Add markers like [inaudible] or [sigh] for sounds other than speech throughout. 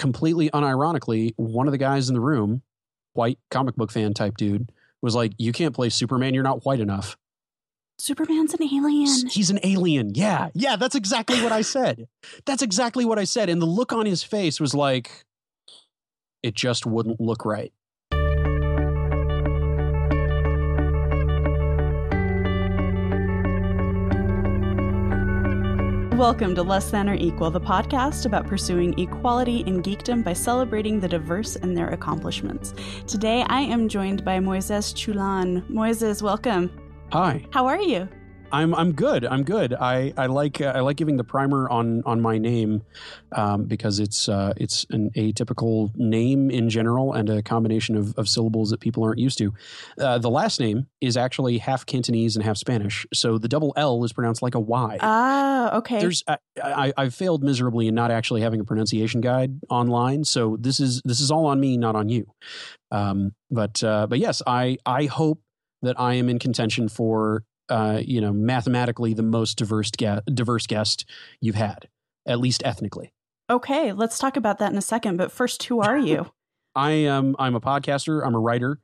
completely unironically, one of the guys in the room, white comic book fan type dude, was like, "You can't play Superman. You're not white enough." Superman's an alien. He's an alien. Yeah. Yeah, that's exactly what I said. That's exactly what I said. And the look on his face was like, it just wouldn't look right. Welcome to Less Than or Equal, the podcast about pursuing equality in geekdom by celebrating the diverse and their accomplishments. Today I am joined by Moises Chiullan. Moises, welcome. Hi. How are you? I'm I'm good. I'm good. I I like uh, I like giving the primer on on my name um, because it's uh, it's an atypical name in general and a combination of, of syllables that people aren't used to. Uh, the last name is actually half Cantonese and half Spanish, so the double L is pronounced like a Y. Ah, okay. There's I, I I've failed miserably in not actually having a pronunciation guide online, so this is this is all on me, not on you. Um, but uh, but yes, I I hope that I am in contention for uh, you know, mathematically the most diverse guest, diverse guest you've had, at least ethnically. Okay, let's talk about that in a second. But first, who are you? [laughs] I am. I'm a podcaster. I'm a writer.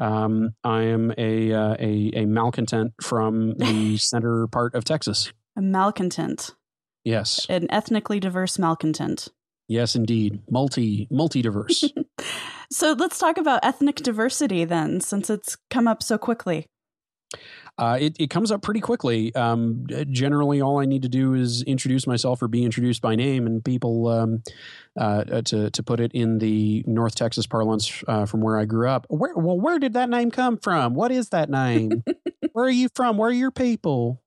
Um, I am a, uh, a a malcontent from the [laughs] center part of Texas. A malcontent. Yes. An ethnically diverse malcontent. Yes, indeed. Multi multi diverse. [laughs] so let's talk about ethnic diversity then, since it's come up so quickly. Uh, it, it comes up pretty quickly. Um, generally, all I need to do is introduce myself or be introduced by name, and people, um, uh, uh to to put it in the North Texas parlance uh, from where I grew up. Where well, where did that name come from? What is that name? [laughs] where are you from? Where are your people?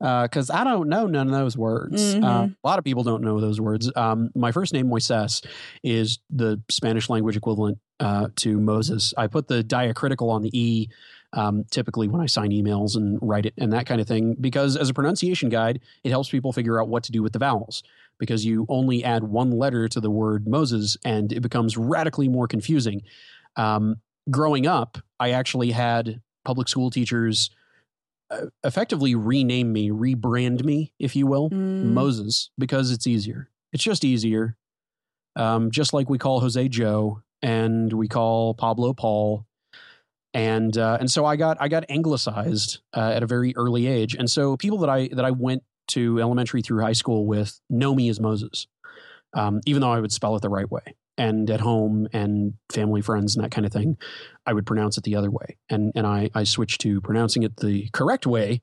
Because uh, I don't know none of those words. Mm-hmm. Uh, a lot of people don't know those words. Um, my first name Moises is the Spanish language equivalent to Moses. I put the diacritical on the e um, typically when I sign emails and write it and that kind of thing, because as a pronunciation guide, it helps people figure out what to do with the vowels. Because you only add one letter to the word Moses and it becomes radically more confusing. Um, growing up, I actually had public school teachers uh, effectively rename me, rebrand me, if you will, Mm. Moses, because it's easier. It's just easier. Um, just like we call Jose Joe and we call Pablo Paul and uh, and so I got I got anglicized uh, at a very early age, and so people that I that I went to elementary through high school with know me as Moses, um, even though I would spell it the right way. And at home and family friends and that kind of thing, I would pronounce it the other way, and and I I switched to pronouncing it the correct way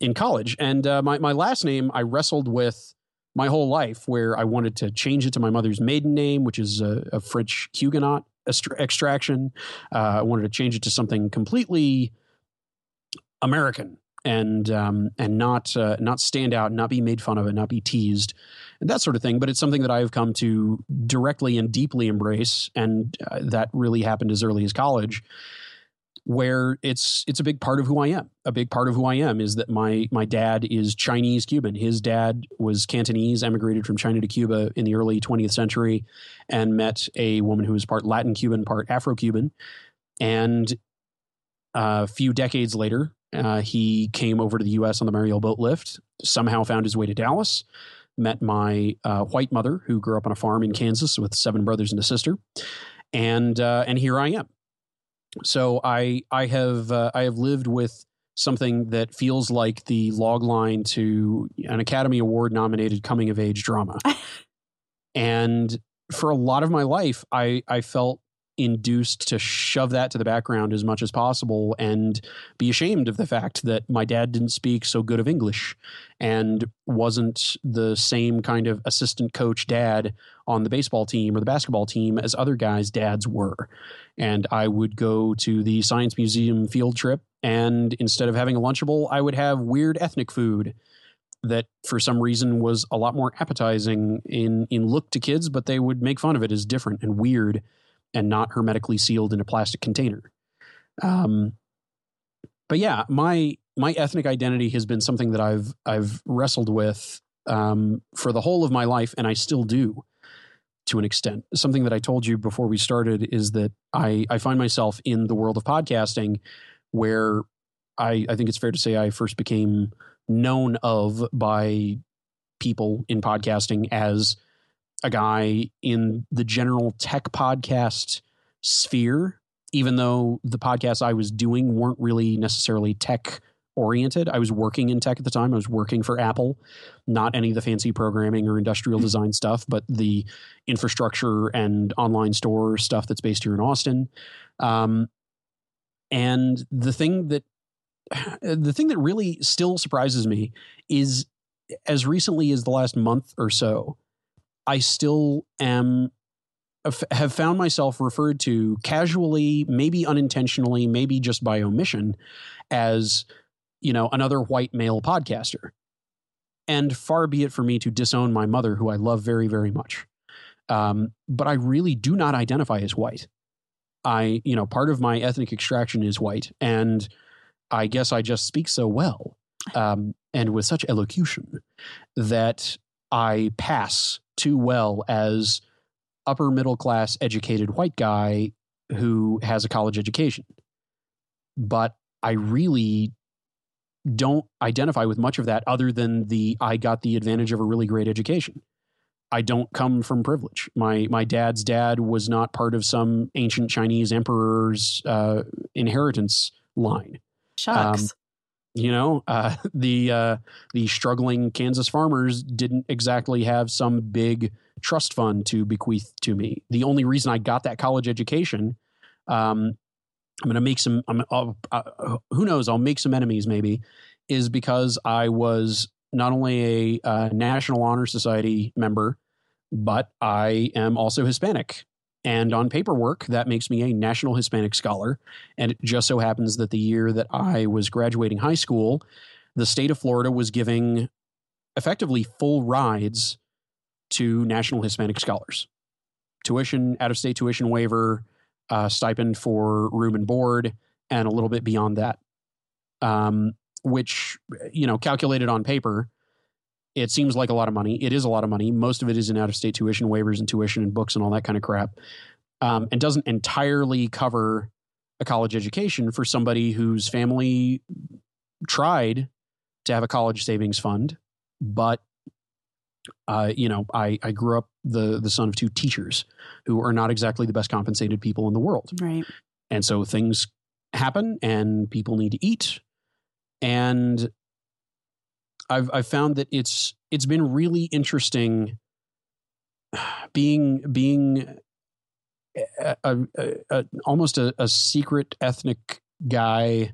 in college. And uh, my my last name I wrestled with my whole life, where I wanted to change it to my mother's maiden name, which is a, a French Huguenot extraction. Uh, I wanted to change it to something completely American and um, and not uh, not stand out, not be made fun of, it, not be teased, and that sort of thing. But it's something that I have come to directly and deeply embrace, and uh, that really happened as early as college where it's it's a big part of who I am. A big part of who I am is that my my dad is Chinese Cuban. His dad was Cantonese, emigrated from China to Cuba in the early 20th century, and met a woman who was part Latin Cuban, part Afro Cuban. And a few decades later, uh, he came over to the U.S. on the Mariel boat lift. Somehow found his way to Dallas. Met my uh, white mother, who grew up on a farm in Kansas with seven brothers and a sister, and uh, and here I am so I I have uh, I have lived with something that feels like the log line to an Academy Award nominated coming of age drama. [laughs] and for a lot of my life, I I felt induced to shove that to the background as much as possible and be ashamed of the fact that my dad didn't speak so good of English and wasn't the same kind of assistant coach dad on the baseball team or the basketball team as other guys' dads were. And I would go to the Science Museum field trip, and instead of having a Lunchable, I would have weird ethnic food that for some reason was a lot more appetizing in in look to kids, but they would make fun of it as different and weird and not hermetically sealed in a plastic container. Um, but yeah, my my ethnic identity has been something that I've I've wrestled with um, for the whole of my life, and I still do to an extent. Something that I told you before we started is that I I find myself in the world of podcasting where I I think it's fair to say I first became known of by people in podcasting as a guy in the general tech podcast sphere, even though the podcasts I was doing weren't really necessarily tech oriented. I was working in tech at the time. I was working for Apple, not any of the fancy programming or industrial design stuff, but the infrastructure and online store stuff that's based here in Austin. Um, and the thing that [sighs] the thing that really still surprises me is as recently as the last month or so, I still am have found myself referred to casually, maybe unintentionally, maybe just by omission, as you know another white male podcaster. And far be it for me to disown my mother, who I love very, very much. Um, but I really do not identify as white. I, you know, part of my ethnic extraction is white, and I guess I just speak so well um, and with such elocution that I pass too well as upper middle class educated white guy who has a college education. But I really don't identify with much of that other than the I got the advantage of a really great education. I don't come from privilege. My my dad's dad was not part of some ancient Chinese emperor's uh, inheritance line. Shucks. Um, you know, [laughs] uh, the uh, the struggling Kansas farmers didn't exactly have some big trust fund to bequeath to me. The only reason I got that college education, um, I'm going to make some. I'm, uh, who knows? I'll make some enemies maybe, is because I was not only a uh, National Honor Society member, but I am also Hispanic. And on paperwork, that makes me a National Hispanic Scholar. And it just so happens that the year that I was graduating high school, the state of Florida was giving effectively full rides to National Hispanic Scholars. Tuition, out of state tuition waiver, uh, stipend for room and board, and a little bit beyond that. Um, which, you know, calculated on paper, it seems like a lot of money. It is a lot of money. Most of it is in out of state tuition waivers and tuition and books and all that kind of crap. Um, and doesn't entirely cover a college education for somebody whose family tried to have a college savings fund, but uh, you know, I, I grew up the the son of two teachers who are not exactly the best compensated people in the world. Right. And so things happen and people need to eat. And I've I've found that it's it's been really interesting being being a, a, a, almost a, secret ethnic guy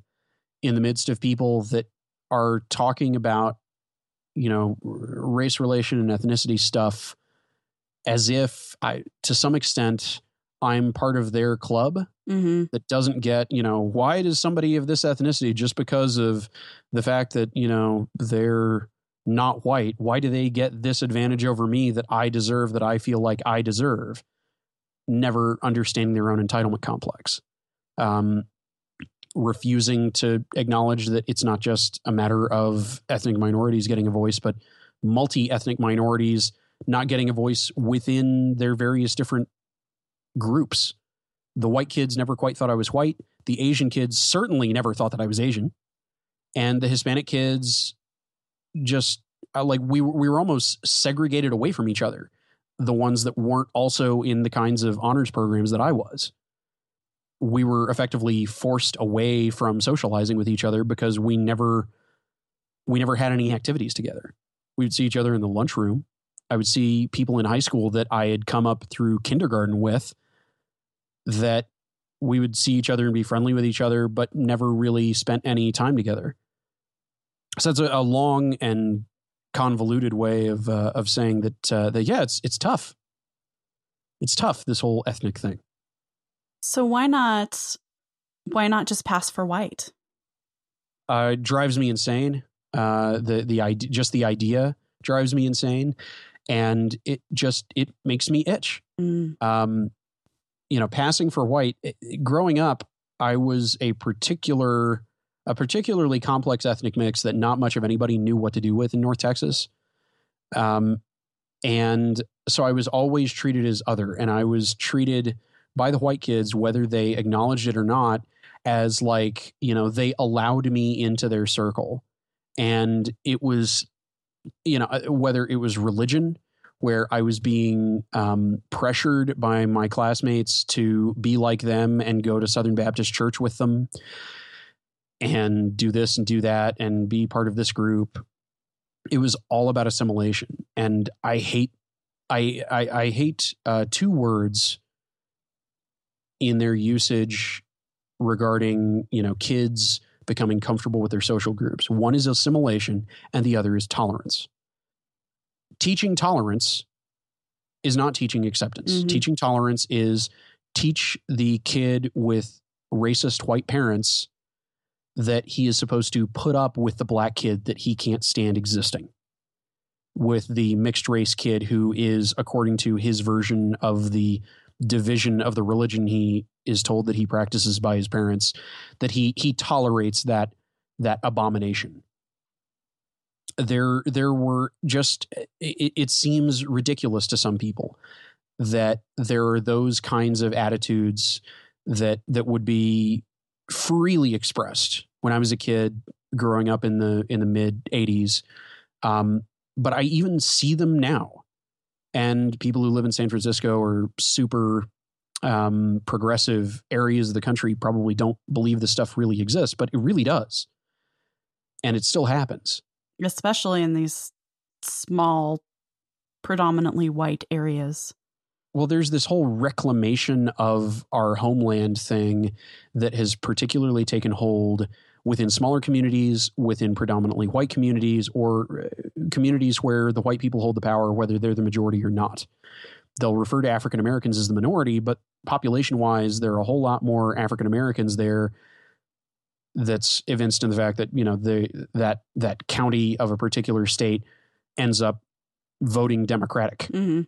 in the midst of people that are talking about you know race relation and ethnicity stuff as if I to some extent I'm part of their club mm-hmm. that doesn't get, you know, why does somebody of this ethnicity just because of the fact that, you know, they're not white, why do they get this advantage over me that I deserve, that I feel like I deserve? Never understanding their own entitlement complex. Um, refusing to acknowledge that it's not just a matter of ethnic minorities getting a voice, but multi ethnic minorities not getting a voice within their various different groups. The white kids never quite thought I was white. The Asian kids certainly never thought that I was Asian. And the Hispanic kids just like we we were almost segregated away from each other. The ones that weren't also in the kinds of honors programs that I was. We were effectively forced away from socializing with each other because we never we never had any activities together. We would see each other in the lunchroom. I would see people in high school that I had come up through kindergarten with that we would see each other and be friendly with each other, but never really spent any time together. So it's a, a long and convoluted way of uh, of saying that uh, that yeah, it's it's tough. It's tough this whole ethnic thing. So why not why not just pass for white? Uh, it drives me insane. Uh, the the idea, just the idea drives me insane, and it just it makes me itch. Mm. Um, you know, passing for white, growing up, I was a particular, a particularly complex ethnic mix that not much of anybody knew what to do with in North Texas. Um, and so I was always treated as other, and I was treated by the white kids, whether they acknowledged it or not, as like, you know, they allowed me into their circle. And it was, you know, uh, whether it was religion, where I was being um, pressured by my classmates to be like them and go to Southern Baptist Church with them and do this and do that and be part of this group. It was all about assimilation, and I hate, I I, I hate uh, two words in their usage regarding you know kids becoming comfortable with their social groups. One is assimilation, and the other is tolerance teaching tolerance is not teaching acceptance. Mhm. Teaching tolerance is teach the kid with racist white parents that he is supposed to put up with the black kid that he can't stand existing. With the mixed race kid who is, according to his version of the division of the religion he is told that he practices by his parents, that he he tolerates that that abomination there there were just it, it seems ridiculous to some people that there are those kinds of attitudes that that would be freely expressed when I was a kid growing up in the in the mid 80s um, but I even see them now. And people who live in San Francisco or super um, progressive areas of the country probably don't believe this stuff really exists but it really does. And it still happens especially in these small, predominantly white areas. well, there's this whole reclamation of our homeland thing that has particularly taken hold within smaller communities, within predominantly white communities, or uh, communities where the white people hold the power, whether they're the majority or not. They'll refer to African Americans as the minority, but population wise, there are a whole lot more African Americans there. That's evinced in the fact that you know the that that county of a particular state ends up voting Democratic hmm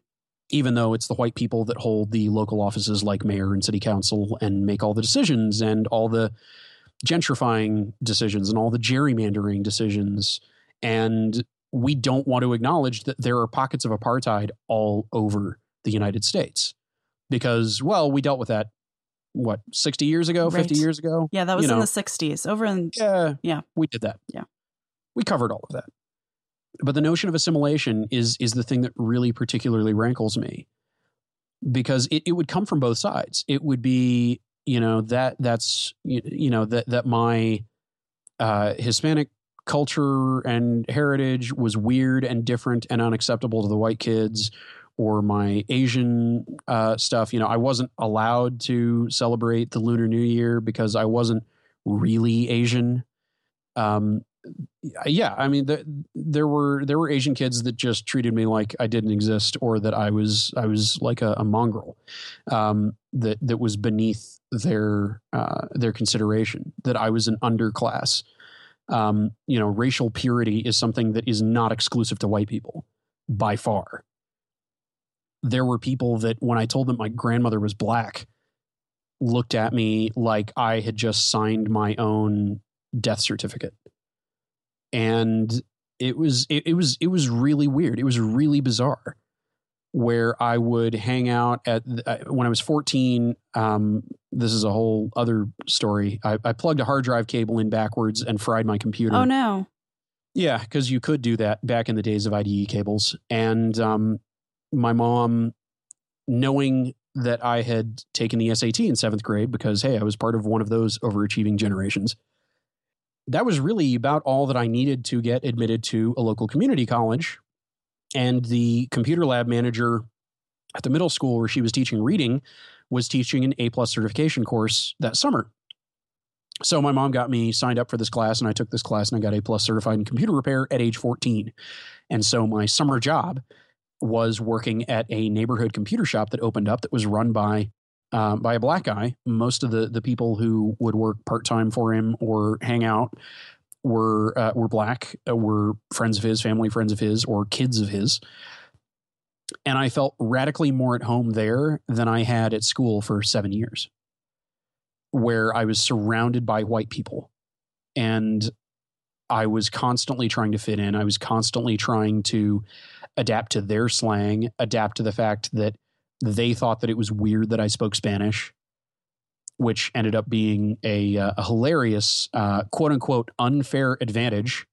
even though it's the white people that hold the local offices like mayor and city council and make all the decisions and all the gentrifying decisions and all the gerrymandering decisions. And we don't want to acknowledge that there are pockets of apartheid all over the United States because, well, we dealt with that, what, 60 years ago, 50 years ago? Yeah, that was You in know. the 60s. Over in, Yeah. Yeah. We did that. Yeah. We covered all of that. But the notion of assimilation is is the thing that really particularly rankles me. Because it, it would come from both sides. It would be, you know, that that's you, you know, that that my uh Hispanic culture and heritage was weird and different and unacceptable to the white kids or my Asian uh, stuff. You know, I wasn't allowed to celebrate the Lunar New Year because I wasn't really Asian. Um, yeah, I mean, the, there were there were Asian kids that just treated me like I didn't exist or that I was I was like a, a mongrel um, that that was beneath their uh, their consideration. That I was an underclass. Um, you know, racial purity is something that is not exclusive to white people by far. There were people that when I told them my grandmother was black, looked at me like I had just signed my own death certificate. And it was it, it was it was really weird. It was really bizarre. Where I would hang out at uh, when I was 14. Um, this is a whole other story. I, I plugged a hard drive cable in backwards and fried my computer. oh no. Yeah, because you could do that back in the days of IDE cables. And um, my mom, knowing that I had taken the SAT in seventh grade, because hey, I was part of one of those overachieving generations. That was really about all that I needed to get admitted to a local community college. And the computer lab manager at the middle school where she was teaching reading was teaching an A plus certification course that summer. So my mom got me signed up for this class, and I took this class, and I got A plus certified in computer repair at age 14. And so my summer job was working at a neighborhood computer shop that opened up that was run by um, by a black guy. Most of the the people who would work part time for him or hang out were uh, were black, uh, were friends of his, family friends of his, or kids of his. And I felt radically more at home there than I had at school for seven years where I was surrounded by white people and I was constantly trying to fit in. I was constantly trying to adapt to their slang, adapt to the fact that they thought that it was weird that I spoke Spanish, which ended up being a, uh, a hilarious, uh, quote unquote, unfair advantage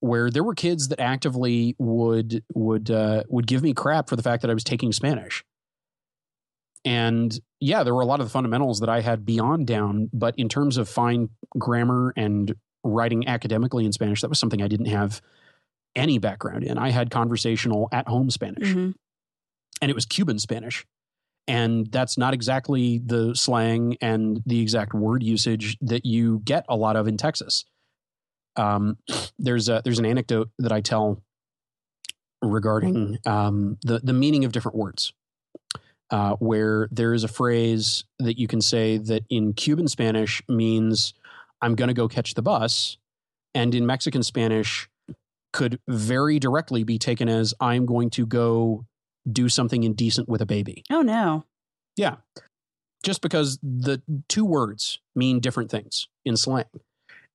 where there were kids that actively would would uh, would give me crap for the fact that I was taking Spanish. And yeah, there were a lot of the fundamentals that I had beyond down, but in terms of fine grammar and writing academically in Spanish, that was something I didn't have any background in. I had conversational at home Spanish, Mm-hmm. and it was Cuban Spanish. And that's not exactly the slang and the exact word usage that you get a lot of in Texas. Um, there's a, there's an anecdote that I tell regarding um, the the meaning of different words, uh, where there is a phrase that you can say that in Cuban Spanish means "I'm going to go catch the bus," and in Mexican Spanish could very directly be taken as "I'm going to go do something indecent with a baby." Oh no. Yeah. Just because the two words mean different things in slang.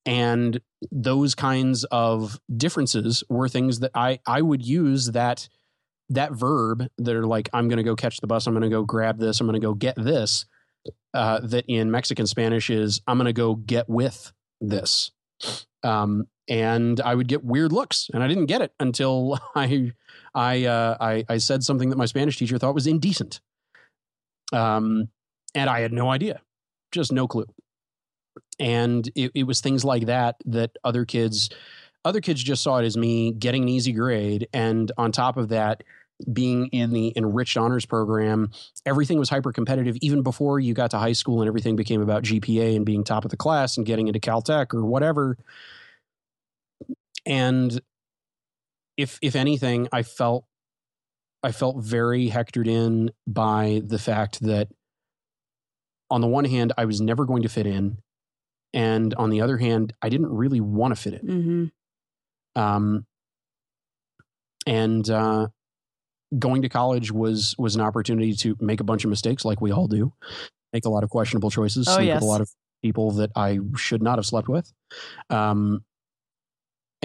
And those kinds of differences were things that I, I would use that that verb that are like, I'm gonna go catch the bus, I'm gonna go grab this, I'm gonna go get this. Uh, that in Mexican Spanish is I'm gonna go get with this. Um, and I would get weird looks, and I didn't get it until [laughs] I I, uh, I I said something that my Spanish teacher thought was indecent. Um, and I had no idea, just no clue. And it, it was things like that that other kids, other kids just saw it as me getting an easy grade, and on top of that, being in the enriched honors program, everything was hyper competitive even before you got to high school, and everything became about GPA and being top of the class and getting into Caltech or whatever. And if if anything, I felt I felt very hectored in by the fact that on the one hand, I was never going to fit in. And on the other hand, I didn't really want to fit in. Mm-hmm. Um, and uh, going to college was was an opportunity to make a bunch of mistakes, like we all do, make a lot of questionable choices, Oh, sleep yes. with a lot of people that I should not have slept with, um,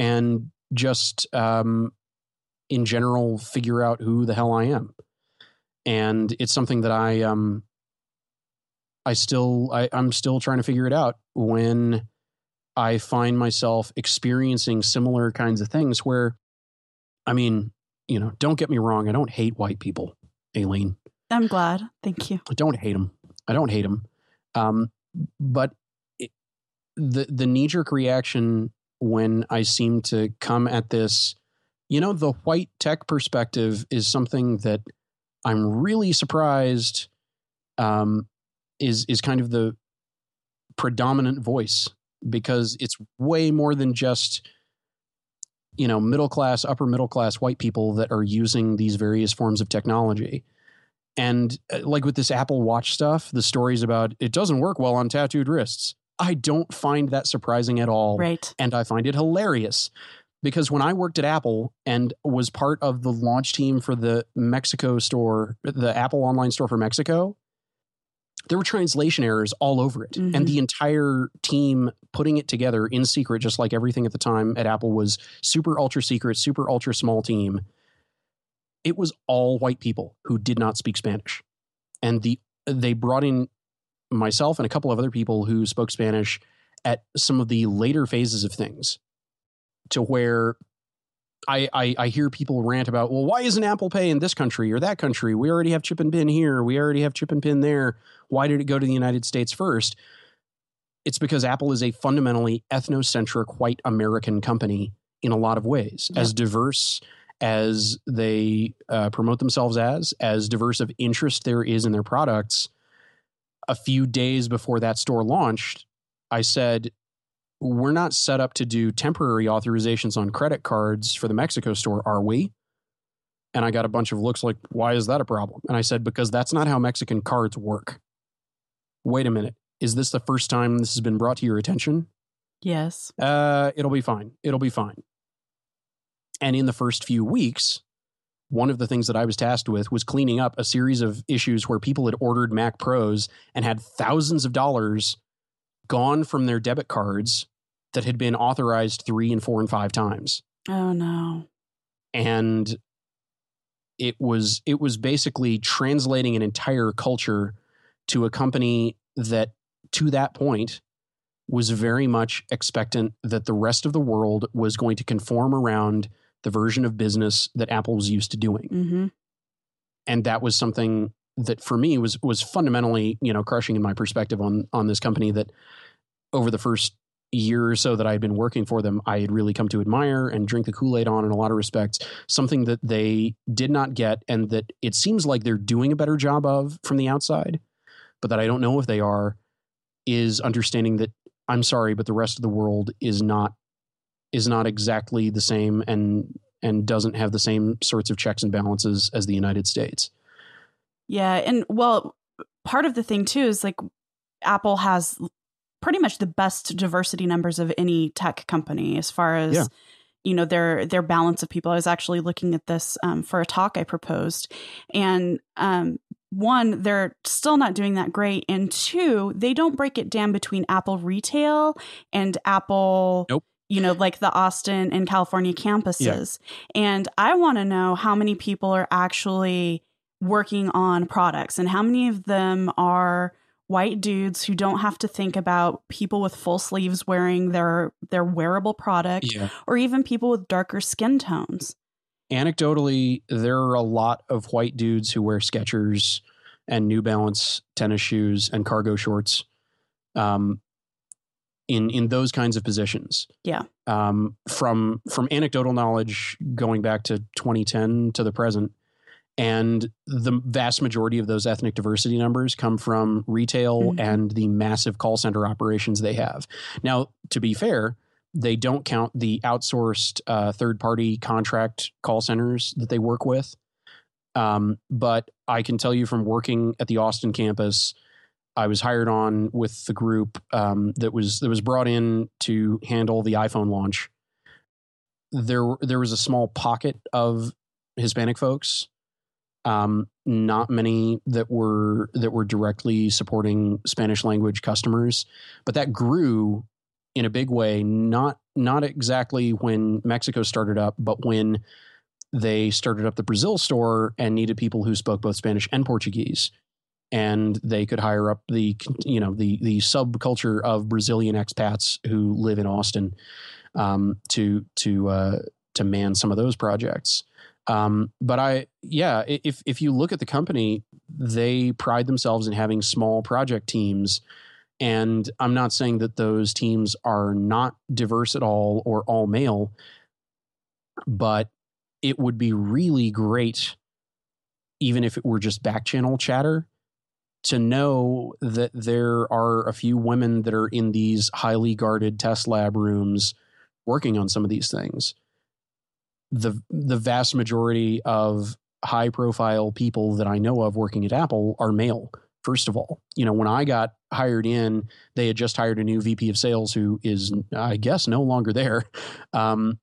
and just um, in general figure out who the hell I am. And it's something that I um, I still I, I'm still trying to figure it out when I find myself experiencing similar kinds of things where I mean, you know, don't get me wrong, I don't hate white people, Aleen. I'm glad. Thank you. I don't hate them. I don't hate them. Um, but it, the the knee jerk reaction when I seem to come at this, you know, the white tech perspective is something that I'm really surprised um, is is kind of the predominant voice because it's way more than just you know middle class upper middle class white people that are using these various forms of technology. And uh, like with this apple watch stuff the stories about it doesn't work well on tattooed wrists i don't find that surprising at all Right. and I find it hilarious because when I worked at Apple and was part of the launch team for the Mexico store, the Apple online store for Mexico, there were translation errors all over it. Mhm. And the entire team putting it together in secret, just like everything at the time at Apple was super ultra secret, super ultra small team. It was all white people who did not speak Spanish. And the they brought in myself and a couple of other people who spoke Spanish at some of the later phases of things to where I, I, I hear people rant about, well, why isn't Apple Pay in this country or that country? We already have chip and pin here. We already have chip and pin there. Why did it go to the United States first? It's because Apple is a fundamentally ethnocentric white American company in a lot of ways, Yeah. as diverse as they uh, promote themselves as, as diverse of interest there is in their products. A few days before that store launched, I said, we're not set up to do temporary authorizations on credit cards for the Mexico store, are we? And I got a bunch of looks like, why is that a problem? And I said, because that's not how Mexican cards work. Wait a minute. Is this the first time this has been brought to your attention? Yes. Uh, it'll be fine. It'll be fine. And in the first few weeks, one of the things that I was tasked with was cleaning up a series of issues where people had ordered Mac Pros and had thousands of dollars gone from their debit cards that had been authorized three and four and five times. Oh no. And it was it was basically translating an entire culture to a company that to that point was very much expectant that the rest of the world was going to conform around the version of business that Apple was used to doing. Mm-hmm. And that was something that for me was was fundamentally, you know, crushing in my perspective on on this company that over the first year or so that I had been working for them, I had really come to admire and drink the Kool Aid on in a lot of respects. Something that they did not get, and that it seems like they're doing a better job of from the outside, but that I don't know if they are, is understanding that I'm sorry, but the rest of the world is not is not exactly the same and and doesn't have the same sorts of checks and balances as the United States. Yeah, and well, part of the thing too is like Apple has pretty much the best diversity numbers of any tech company as far as Yeah. you know their their balance of people. I was actually looking at this um, for a talk I proposed, and um, one, they're still not doing that great, and two, they don't break it down between Apple retail and Apple. Nope. You know, like the Austin and California campuses. And I want to know how many people are actually working on products and how many of them are white dudes who don't have to think about people with full sleeves wearing their their wearable product Yeah. or even people with darker skin tones. Anecdotally, there are a lot of white dudes who wear Skechers and New Balance tennis shoes and cargo shorts. Um, in in those kinds of positions. Yeah. Um, from from anecdotal knowledge going back to 2010 to the present, and the vast majority of those ethnic diversity numbers come from retail Mhm. and the massive call center operations they have. Now, to be fair, they don't count the outsourced uh, third party contract call centers that they work with. Um, but I can tell you from working at the Austin campus, I was hired on with the group um, that was that was brought in to handle the iPhone launch. There, there was a small pocket of Hispanic folks, um, not many that were that were directly supporting Spanish language customers, but that grew in a big way. Not not exactly when Mexico started up, but when they started up the Brazil store and needed people who spoke both Spanish and Portuguese and they could hire up the you know the the subculture of Brazilian expats who live in Austin um, to to uh, to man some of those projects. Um, but I yeah, if if you look at the company, they pride themselves in having small project teams. And I'm not saying that those teams are not diverse at all or all male, but it would be really great, even if it were just back channel chatter, to know that there are a few women that are in these highly guarded test lab rooms working on some of these things. The the vast majority of high profile people that I know of working at Apple are male. First of all, you know, when I got hired in, they had just hired a new VP of sales who is, I guess, no longer there, um,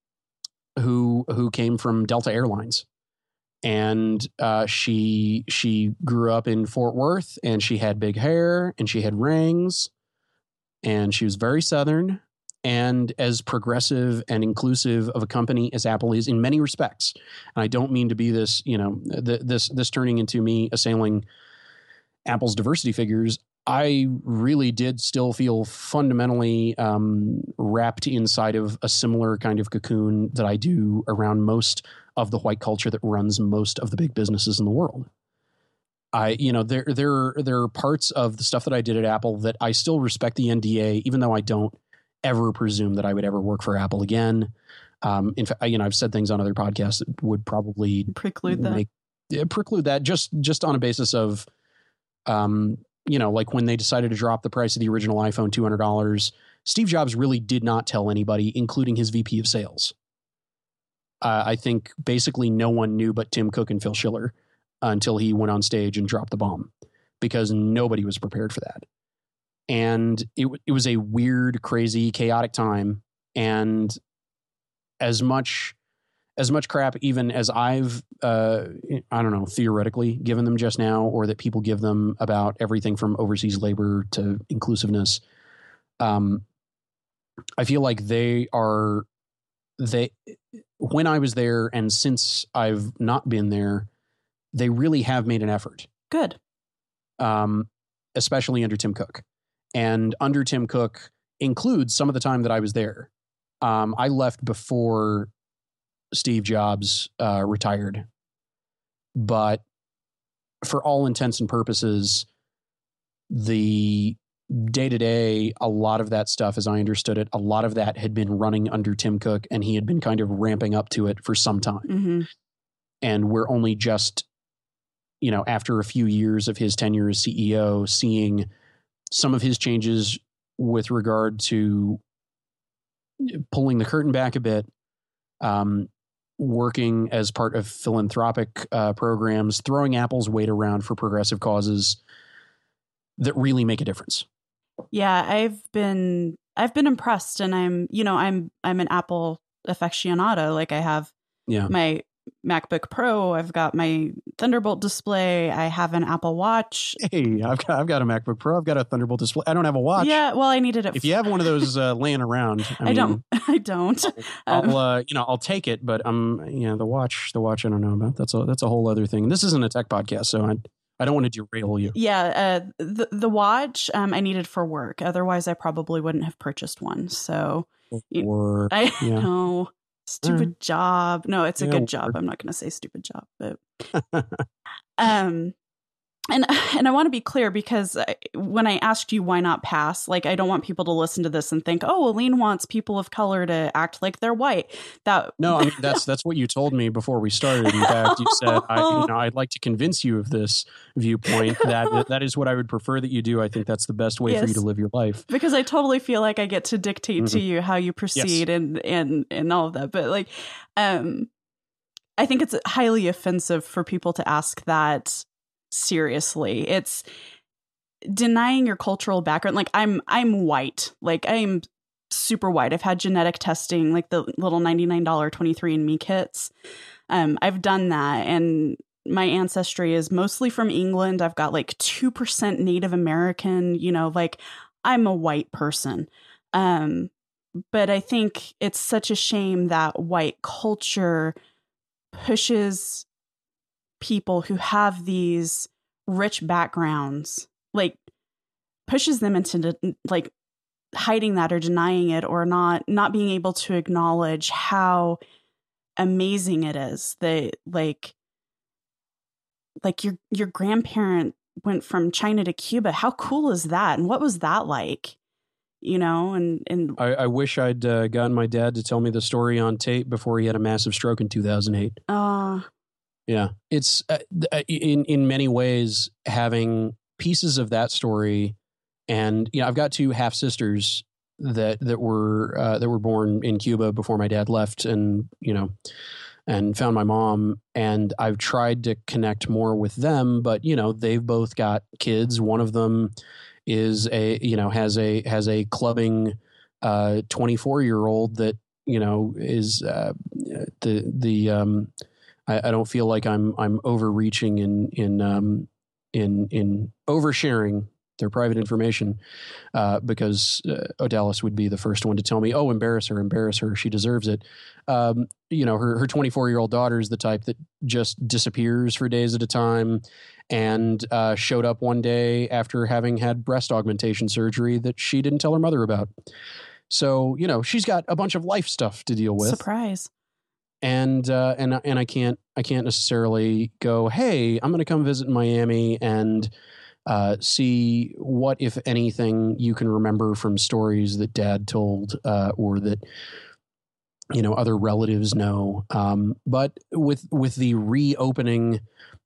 who who came from Delta Airlines and uh, she she grew up in Fort Worth, and she had big hair, and she had rings, and she was very southern, and as progressive and inclusive of a company as Apple is in many respects. And I don't mean to be this, you know, th- this this turning into me assailing Apple's diversity figures. I really did still feel fundamentally um, wrapped inside of a similar kind of cocoon that I do around most of the white culture that runs most of the big businesses in the world. I, you know, there there there are parts of the stuff that I did at Apple that I still respect the NDA, even though I don't ever presume that I would ever work for Apple again. Um, in fact, you know, I've said things on other podcasts that would probably Preclude that. make yeah, preclude that just just on a basis of um you know like when they decided to drop the price of the original iphone $200 steve jobs really did not tell anybody including his vp of sales. Uh, i think basically no one knew but tim cook and phil schiller until he went on stage and dropped the bomb because nobody was prepared for that. And it, it was a weird crazy chaotic time. And as much as much crap even as I've uh, I don't know theoretically given them just now, or that people give them about everything from overseas labor to inclusiveness. Um, I feel like they are they when I was there and since I've not been there, they really have made an effort Good. um, especially under Tim Cook. And under Tim Cook, includes some of the time that I was there. Um, I left before Steve Jobs uh, retired, but for all intents and purposes, the day to day, a lot of that stuff, as I understood it, a lot of that had been running under Tim Cook, and he had been kind of ramping up to it for some time. hmm And we're only just, you know, after a few years of his tenure as CEO, seeing some of his changes with regard to pulling the curtain back a bit, um, working as part of philanthropic uh, programs, throwing Apple's weight around for progressive causes that really make a difference. Yeah, I've been I've been impressed and I'm, you know, I'm I'm an Apple aficionado. Like I have Yeah. my MacBook Pro, I've got my Thunderbolt display, I have an Apple Watch. Hey, I've got I've got a MacBook Pro. I've got a Thunderbolt display. I don't have a watch. Yeah, well, I needed it. If you have one of those uh, laying around, I, I, mean, don't. [laughs] I don't. [laughs] Um, I'll uh, you know I'll take it, but um you know the watch the watch I don't know about. That's a that's a whole other thing. This isn't a tech podcast, so I I don't want to derail you. yeah, uh, the the watch um, I needed for work. Otherwise, I probably wouldn't have purchased one. So Or I [laughs] Yeah. know. Stupid job. No, it's a Yeah, good job. I'm not going to say stupid job, but [laughs] um and and I want to be clear because uh, when I asked you why not pass, like I don't want people to listen to this and think, "Oh, Aleen wants people of color to act like they're white." That no, I mean [laughs] that's that's what you told me before we started. In fact, you said I, you know I'd like to convince you of this viewpoint that that, that is what I would prefer that you do. I think that's the best way for you to live your life. because I totally feel like I get to dictate to mm-hmm. you how you proceed and and and all of that. But like, um, I think it's highly offensive for people to ask that seriously. It's denying your cultural background. Like I'm I'm white. Like I'm super white. I've had genetic testing, like the little ninety nine dollar twenty three and Me kits. Um, I've done that and. My ancestry is mostly from England. I've got like 2% Native American, you know, like I'm a white person. Um, but I think it's such a shame that white culture pushes people who have these rich backgrounds, like pushes them into de- like hiding that or denying it or not not being able to acknowledge how amazing it is that like like your your grandparent went from China to Cuba. How cool is that? And what was that like? You know, and and I, I wish I'd uh, gotten my dad to tell me the story on tape before he had a massive stroke in 2008. uh Yeah, it's uh, uh, in in many ways having pieces of that story, and you know I've got two half sisters that that were uh, that were born in Cuba before my dad left, and you know, and found my mom, and I've tried to connect more with them, but you know they've both got kids. One of them is a you know has a has a clubbing uh 24 year old that you know is uh, the the um I, I don't feel like I'm I'm overreaching in in um, in in oversharing their private information uh, because uh, Odalis would be the first one to tell me, "Oh, embarrass her, embarrass her. She deserves it." Um, you know, her her 24 year old daughter is the type that just disappears for days at a time, and uh, showed up one day after having had breast augmentation surgery that she didn't tell her mother about. So you know, she's got a bunch of life stuff to deal with surprise. And uh, and and I can't I can't necessarily go. Hey, I'm going to come visit Miami and uh, see what, if anything, you can remember from stories that Dad told uh, or that you know other relatives know. Um, but with with the reopening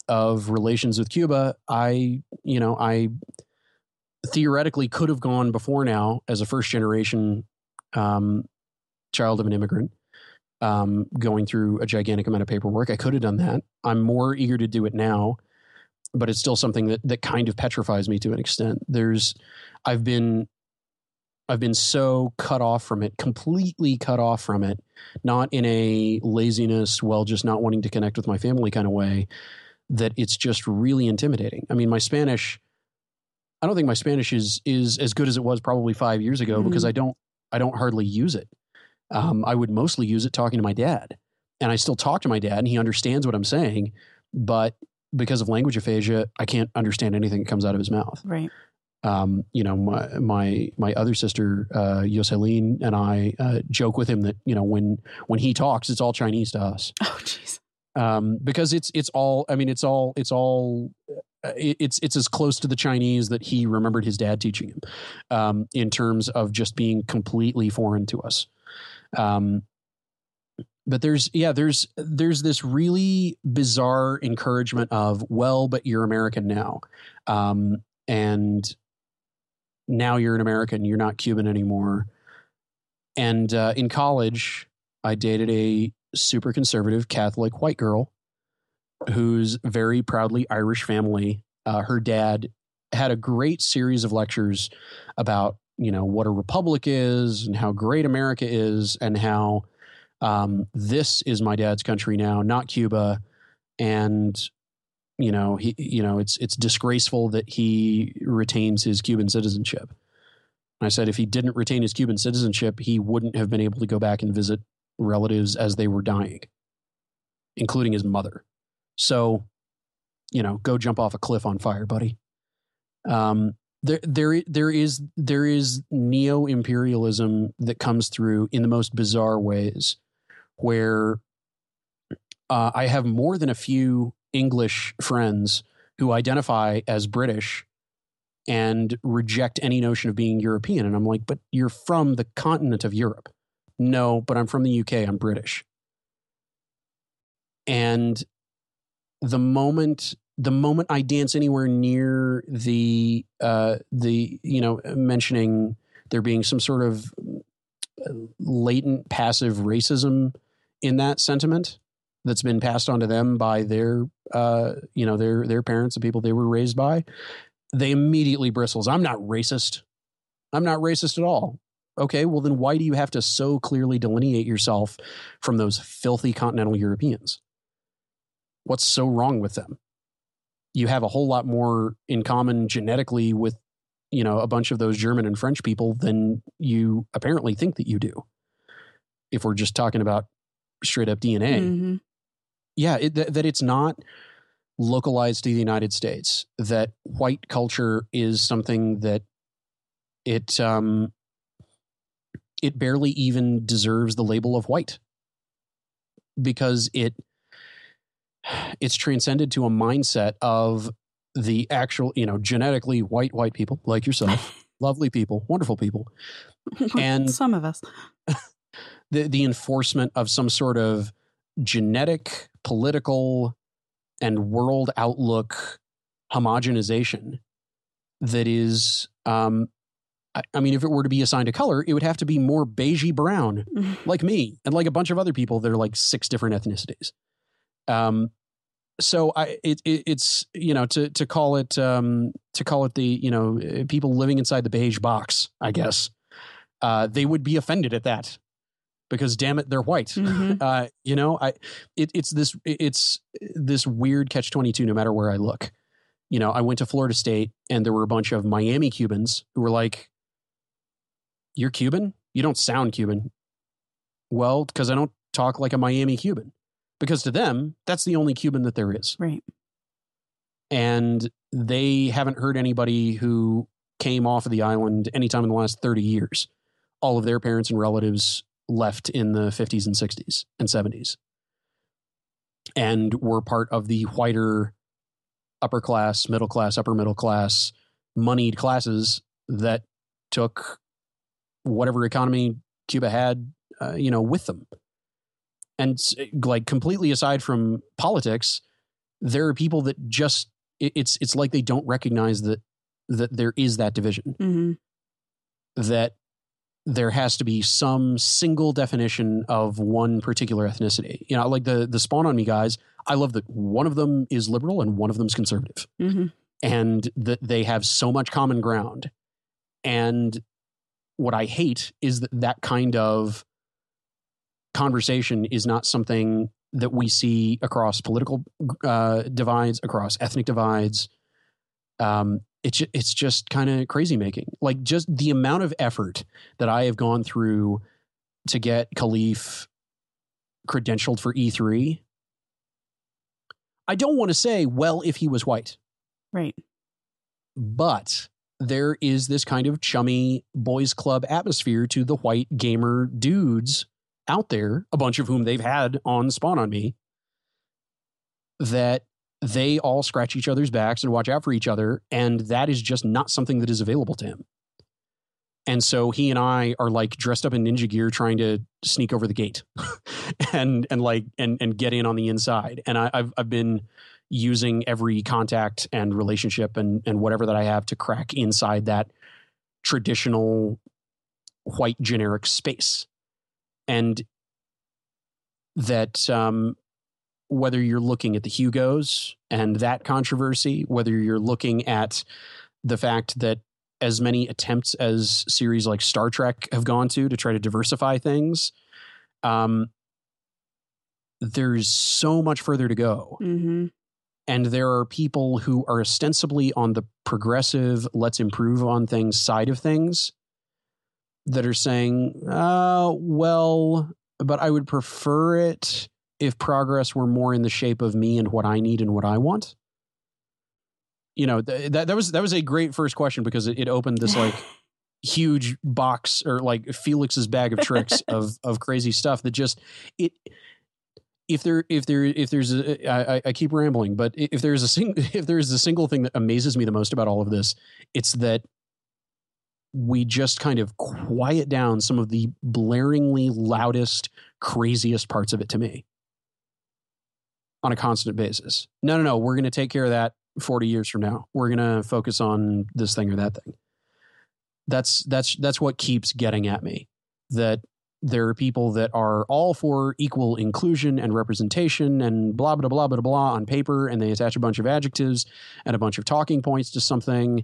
of relations with Cuba, I you know I theoretically could have gone before now as a first generation um, child of an immigrant um, going through a gigantic amount of paperwork. I could have done that. I'm more eager to do it now, but it's still something that that kind of petrifies me to an extent. There's, I've been, I've been so cut off from it, completely cut off from it, not in a laziness, well, just not wanting to connect with my family kind of way, that it's just really intimidating. I mean, my Spanish. I don't think my Spanish is is as good as it was probably five years ago Mhm. because I don't I don't hardly use it. Um, I would mostly use it talking to my dad, and I still talk to my dad, and he understands what I'm saying. But because of language aphasia, I can't understand anything that comes out of his mouth. Right. Um, you know, my my my other sister uh, Yoselin and I uh, joke with him that you know when when he talks, it's all Chinese to us. [laughs] Oh, jeez. Um, because it's it's all. I mean, it's all it's all. uh, It's it's as close to the Chinese that he remembered his dad teaching him, um, in terms of just being completely foreign to us. Um, but there's yeah there's there's this really bizarre encouragement of well but you're american now. Um and now you're an american you're not cuban anymore. And uh, in college i dated a super conservative catholic white girl whose very proudly irish family uh, her dad had a great series of lectures about you know what a republic is and how great america is and how um, this is my dad's country now, not Cuba, and you know he you know it's it's disgraceful that he retains his Cuban citizenship. And I said if he didn't retain his Cuban citizenship, he wouldn't have been able to go back and visit relatives as they were dying, including his mother. So, you know, go jump off a cliff on fire, buddy. Um, there, there, is there is neo imperialism that comes through in the most bizarre ways where uh, I have more than a few English friends who identify as British and reject any notion of being European. And I'm like, but you're from the continent of Europe. No, but I'm from the UK. I'm British. And the moment the moment I dance anywhere near the uh, the you know mentioning there being some sort of uh, latent passive racism in that sentiment that's been passed on to them by their uh, you know their their parents the people they were raised by they immediately bristles. I'm not racist. I'm not racist at all. Okay well then why do you have to so clearly delineate yourself from those filthy continental europeans? What's so wrong with them you have a whole lot more in common genetically with you know a bunch of those german and french people than you apparently think that you do. If we're just talking about straight up dna Mhm. yeah it, that, that it's not localized to the united states that white culture is something that it um it barely even deserves the label of white. Because it it's transcended to a mindset of the actual you know genetically white white people like yourself [laughs] lovely people wonderful people And- [laughs] some of us. [laughs] the the enforcement of some sort of genetic, political, and world outlook homogenization that is um I, I mean if it were to be assigned a color it would have to be more beigey brown like me and like a bunch of other people that are like six different ethnicities um so i it, it it's you know to to call it um to call it the you know uh, people living inside the beige box i guess uh they would be offended at that because damn it they're white. Mhm. [laughs] uh you know i it, it's this it's this weird catch 22 no matter where i look. You know i went to florida state and there were a bunch of miami cubans who were like you're cuban? You don't sound cuban. Well because i don't talk like a miami cuban because to them that's the only cuban that there is. Right. and they haven't heard anybody who came off of the island anytime in the last 30 years. All of their parents and relatives left in the 50s and 60s and 70s and were part of the whiter upper class middle class upper middle class moneyed classes that took whatever economy cuba had uh, you know with them and like completely aside from politics there are people that just it's it's like they don't recognize that that there is that division. Hmm that there has to be some single definition of one particular ethnicity. You know like the the spawn on me guys i love that one of them is liberal and one of them's conservative. Hmm and that they have so much common ground. And what i hate is that that kind of conversation is not something that we see across political uh, divides across ethnic divides. Um, it's it's just kind of crazy making. Like just the amount of effort that i have gone through to get Kahlief credentialed for e3 i don't want to say well if he was white. Right. but there is this kind of chummy boys club atmosphere to the white gamer dudes out there, a bunch of whom they've had on Spawn on Me, that they all scratch each other's backs and watch out for each other. And that is just not something that is available to him. And so he and I are like dressed up in ninja gear trying to sneak over the gate [laughs] and and like and and get in on the inside. And I, I've I've been using every contact and relationship and and whatever that I have to crack inside that traditional white generic space. And that um whether you're looking at the Hugos and that controversy, whether you're looking at the fact that as many attempts as series like Star Trek have gone to to try to diversify things, um, there's so much further to go. Mm-hmm. And there are people who are ostensibly on the progressive, let's improve on things side of things that are saying, uh, well, but I would prefer it if progress were more in the shape of me and what I need and what I want. You know th- that that was that was a great first question because it, it opened this like [laughs] huge box or like Felix's bag of tricks [laughs] of of crazy stuff that just it if there if there if there's a I, I keep rambling but if there's a sing [laughs] if there's a single thing that amazes me the most about all of this it's that we just kind of quiet down some of the blaringly loudest craziest parts of it to me on a constant basis no no no we're going to take care of that 40 years from now. We're going to focus on this thing or that thing. That's that's that's what keeps getting at me that there are people that are all for equal inclusion and representation and blah blah blah blah blah on paper and they attach a bunch of adjectives and a bunch of talking points to something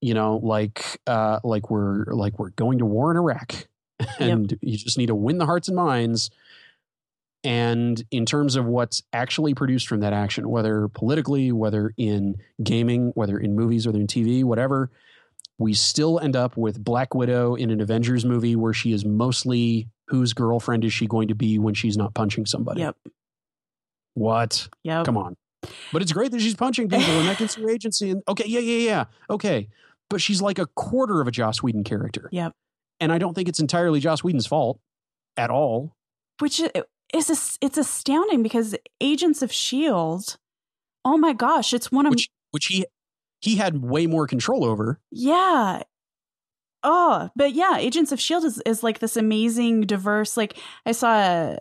you know like uh like we're like we're going to war in Iraq [laughs] and yep. you just need to win the hearts and minds and in terms of what's actually produced from that action, whether politically, whether in gaming, whether in movies, whether in TV, whatever, we still end up with Black Widow in an Avengers movie where she is mostly whose girlfriend is she going to be when she's not punching somebody? Yep. What? Yep. Come on. But it's great that she's punching people and that gets her agency. And okay, yeah, yeah, yeah. Okay. But she's like a quarter of a Joss Whedon character. Yep. And I don't think it's entirely Joss Whedon's fault at all. Which it's a, it's astounding because Agents of Shield. Oh my gosh, it's one of which, which he he had way more control over. Yeah. Oh, but yeah, Agents of Shield is is like this amazing, diverse. Like I saw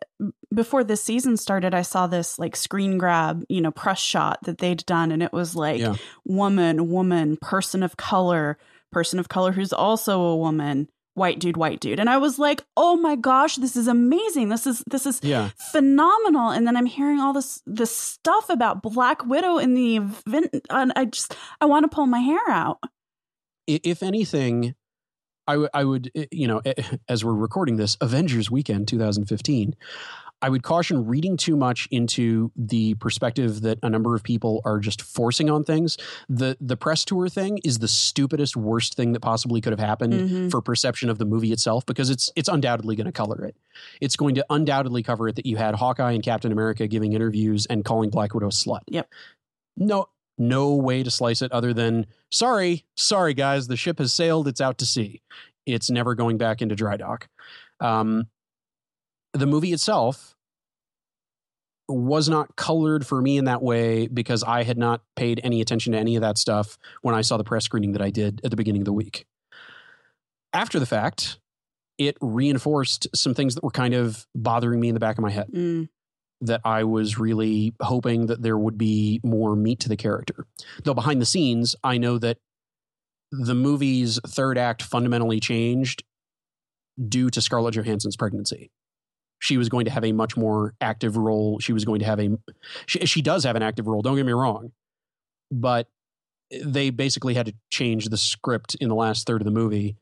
before this season started, I saw this like screen grab, you know, press shot that they'd done, and it was like yeah. woman, woman, person of color, person of color who's also a woman, white dude white dude and i was like oh my gosh this is amazing this is this is yeah. phenomenal and then i'm hearing all this this stuff about black widow in the event and i just i want to pull my hair out if anything I, w- I would you know [laughs] as we're recording this avengers weekend 2015 I would caution reading too much into the perspective that a number of people are just forcing on things. The the press tour thing is the stupidest, worst thing that possibly could have happened mm-hmm. for perception of the movie itself because it's it's undoubtedly going to color it. It's going to undoubtedly cover it that you had Hawkeye and Captain America giving interviews and calling Black Widow a slut. Yep. No no way to slice it other than sorry, sorry guys, the ship has sailed, it's out to sea. It's never going back into dry dock. Um, the movie itself was not colored for me in that way because I had not paid any attention to any of that stuff when I saw the press screening that I did at the beginning of the week. After the fact, it reinforced some things that were kind of bothering me in the back of my head. Mm. That I was really hoping that there would be more meat to the character. Though behind the scenes, I know that the movie's third act fundamentally changed due to Scarlett Johansson's pregnancy she was going to have a much more active role. She was going to have a, she, she does have an active role, don't get me wrong. But they basically had to change the script in the last third of the movie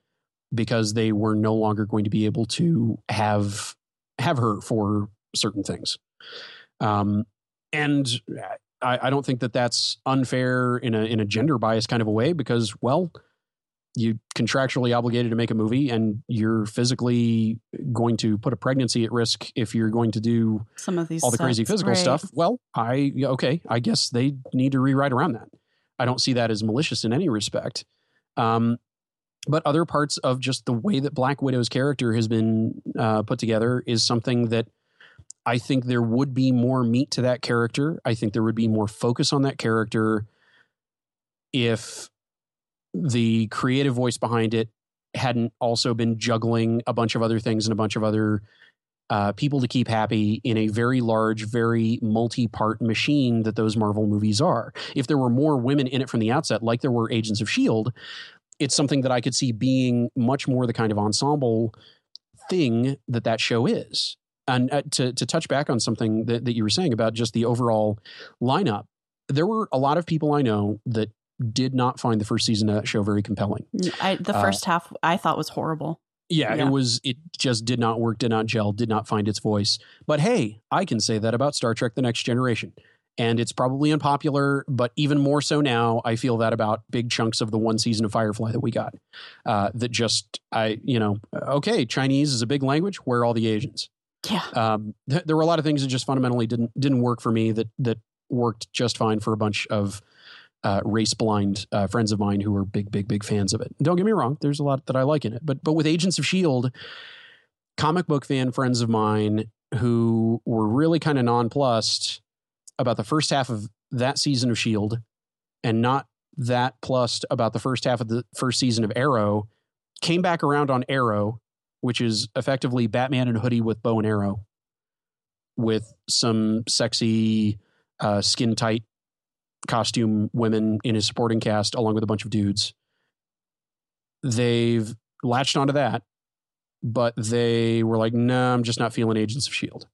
because they were no longer going to be able to have have her for certain things. Um, and I, I don't think that that's unfair in a in a gender bias kind of a way because well, you contractually obligated to make a movie and you're physically going to put a pregnancy at risk if you're going to do some of these all the sets, crazy physical right. stuff well i okay i guess they need to rewrite around that. I don't see that as malicious in any respect. Um, but other parts of just the way that Black Widow's character has been uh, put together is something that I think there would be more meat to that character. I think there would be more focus on that character if the creative voice behind it hadn't also been juggling a bunch of other things and a bunch of other uh, people to keep happy in a very large, very multi part machine that those Marvel movies are. If there were more women in it from the outset, like there were Agents of S.H.I.E.L.D., it's something that I could see being much more the kind of ensemble thing that that show is. And uh, to, to touch back on something that, that you were saying about just the overall lineup, there were a lot of people I know that did not find the first season of that show very compelling. I, the Uh, first half I thought was horrible. Yeah, Yeah. it was. It just did not work, did not gel, did not find its voice. But hey, I can say that about Star Trek: The Next Generation, and it's probably unpopular, but even more so now. I feel that about big chunks of the one season of Firefly that we got. Uh, that just, I, you know, okay, Chinese is a big language. Where are all the Asians? Yeah. Um, th- there were a lot of things that just fundamentally didn't didn't work for me. That that worked just fine for a bunch of uh, race blind uh, friends of mine who are big, big, big fans of it. Don't get me wrong. There's a lot that I like in it, but but with Agents of Shield, comic book fan friends of mine who were really kind of nonplussed about the first half of that season of Shield, and not that plussed about the first half of the first season of Arrow, came back around on Arrow, which is effectively Batman and hoodie with bow and arrow, with some sexy, uh, skin tight costume women in his supporting cast along with a bunch of dudes. They've latched onto that, but they were like, "No, I'm just not feeling Agents of Shield."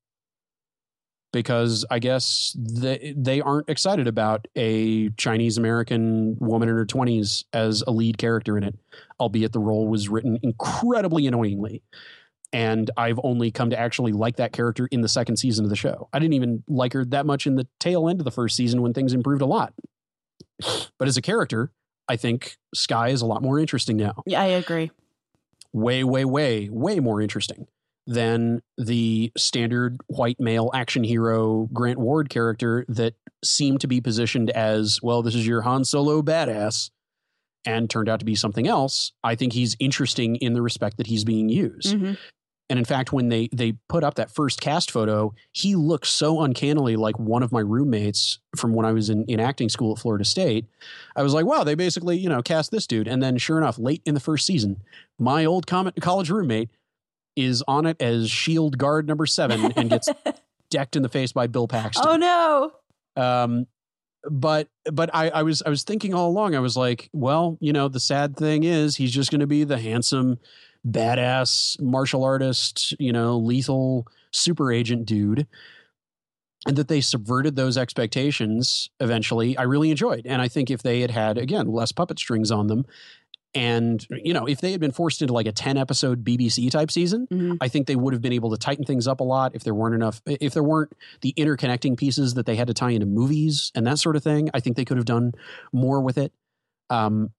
Because I guess they they aren't excited about a Chinese American woman in her 20s as a lead character in it, albeit the role was written incredibly annoyingly. And I've only come to actually like that character in the second season of the show. I didn't even like her that much in the tail end of the first season when things improved a lot. But as a character, I think Skye is a lot more interesting now. Yeah, I agree. Way, way, way, way more interesting than the standard white male action hero Grant Ward character that seemed to be positioned as, well, this is your Han Solo badass and turned out to be something else. I think he's interesting in the respect that he's being used. Mhm. And in fact, when they they put up that first cast photo, he looks so uncannily like one of my roommates from when I was in, in acting school at Florida State. I was like, wow, they basically, you know, cast this dude. And then sure enough, late in the first season, my old college roommate is on it as shield guard number seven and gets [laughs] decked in the face by Bill Paxton. oh no. Um, but but I, I was I was thinking all along. I was like, well, you know, the sad thing is he's just going to be the handsome, badass martial artist, you know, lethal super agent dude. And that they subverted those expectations eventually, I really enjoyed. And I think if they had had again less puppet strings on them, and you know, if they had been forced into like a ten episode BBC type season, Mhm. I think they would have been able to tighten things up a lot if there weren't enough, if there weren't the interconnecting pieces that they had to tie into movies and that sort of thing. I think they could have done more with it. Um,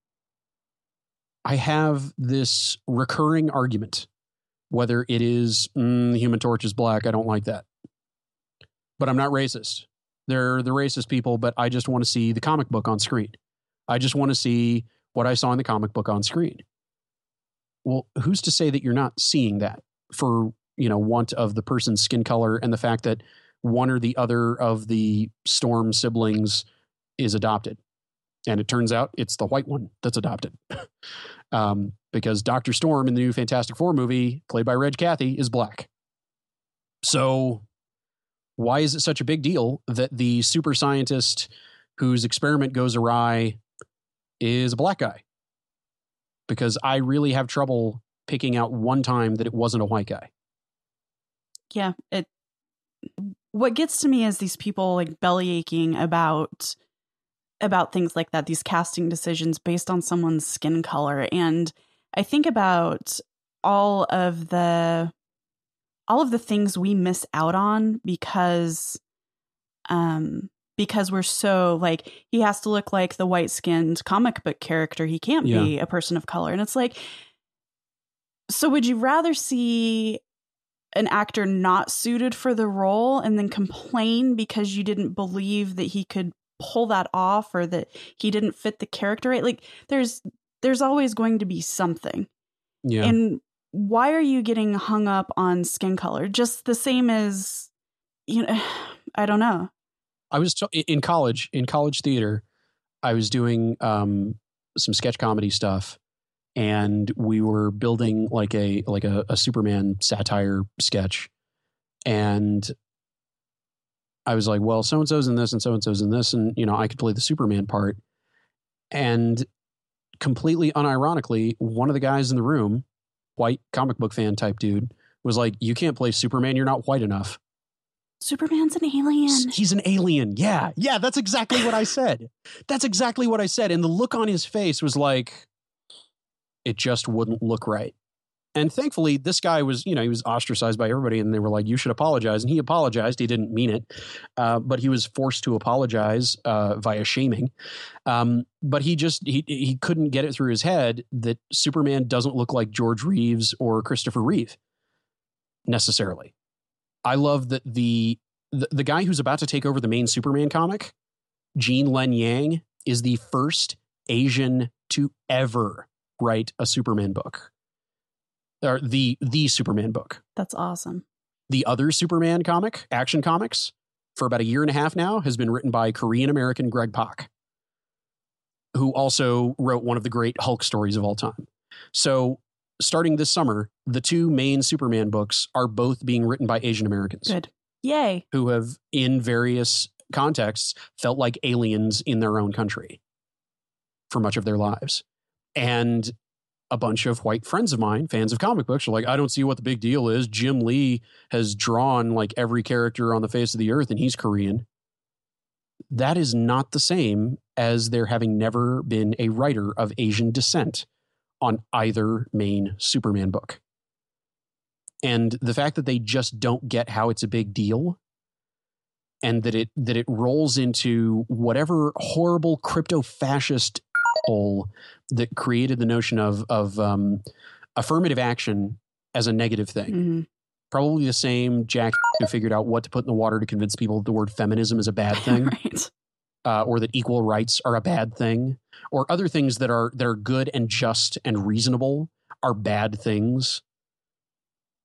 I have this recurring argument, whether it is mm, the Human Torch is black, I don't like that, but I'm not racist. They're the racist people, but I just want to see the comic book on screen. I just want to see what I saw in the comic book on screen. Well, who's to say that you're not seeing that for, you know, want of the person's skin color and the fact that one or the other of the Storm siblings is adopted? And it turns out it's the white one that's adopted. [laughs] um, because Dr. Storm in the new Fantastic Four movie, played by Reg Cathey, is black. So why is it such a big deal that the super scientist whose experiment goes awry is a black guy? Because I really have trouble picking out one time that it wasn't a white guy. Yeah, it what gets to me is these people like belly aching about about things like that, these casting decisions based on someone's skin color. And I think about all of the all of the things we miss out on because um because we're so like he has to look like the white skinned comic book character. He can't be a person of color. And it's like so would you rather see an actor not suited for the role and then complain because you didn't believe that he could pull that off or that he didn't fit the character right like there's there's always going to be something. Yeah. And why are you getting hung up on skin color? Just the same as, you know, [sighs] I don't know. I was t- in college, in college theater, I was doing um, some sketch comedy stuff and we were building like a like a, a Superman satire sketch. And I was like, well, so and so's in this and so and so's in this, and you know, I could play the Superman part. And completely unironically, one of the guys in the room, white comic book fan type dude, was like, You can't play Superman, you're not white enough. Superman's an alien. He's an alien. Yeah. Yeah, that's exactly what I said. That's exactly what I said. And the look on his face was like, it just wouldn't look right. And thankfully, this guy was, you know, he was ostracized by everybody, and they were like, "You should apologize." And he apologized. He didn't mean it, uh, but he was forced to apologize uh, via shaming. Um, but he just he he couldn't get it through his head that Superman doesn't look like George Reeves or Christopher Reeve necessarily. I love that the, the the guy who's about to take over the main Superman comic, Gene Luen Yang, is the first Asian to ever write a Superman book. Or the the Superman book. That's awesome. The other Superman comic, Action Comics, for about a year and a half now, has been written by Korean American Greg Pak, who also wrote one of the great Hulk stories of all time. So, starting this summer, the two main Superman books are both being written by Asian Americans. Good. Yay. Who have, in various contexts, felt like aliens in their own country for much of their lives. And a bunch of white friends of mine, fans of comic books, are like, I don't see what the big deal is. Jim Lee has drawn like every character on the face of the earth and he's Korean. That is not the same as there having never been a writer of Asian descent on either main Superman book. And the fact that they just don't get how it's a big deal and that it that it rolls into whatever horrible crypto fascist hole that created the notion of of um, affirmative action as a negative thing. Mm-hmm. Probably the same Jack who figured out what to put in the water to convince people that the word feminism is a bad [laughs] thing, right. Uh, or that equal rights are a bad thing, or other things that are that are good and just and reasonable are bad things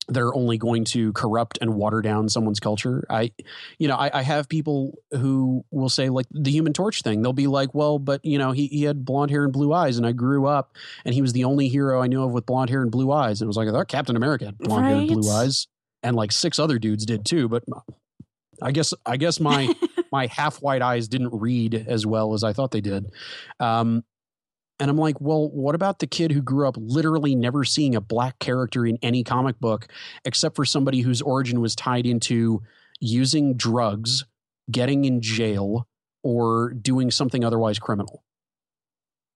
they're only going to corrupt and water down someone's culture. I, you know, I, I, have people who will say like the Human Torch thing. They'll be like, "Well, but you know, he he had blonde hair and blue eyes, and I grew up, and he was the only hero I knew of with blonde hair and blue eyes." And it was like, "I thought Captain America had blonde right. hair and blue eyes, and like six other dudes did too." But I guess I guess my [laughs] my half white eyes didn't read as well as I thought they did. Um, and I'm like, well, what about the kid who grew up literally never seeing a black character in any comic book except for somebody whose origin was tied into using drugs, getting in jail, or doing something otherwise criminal?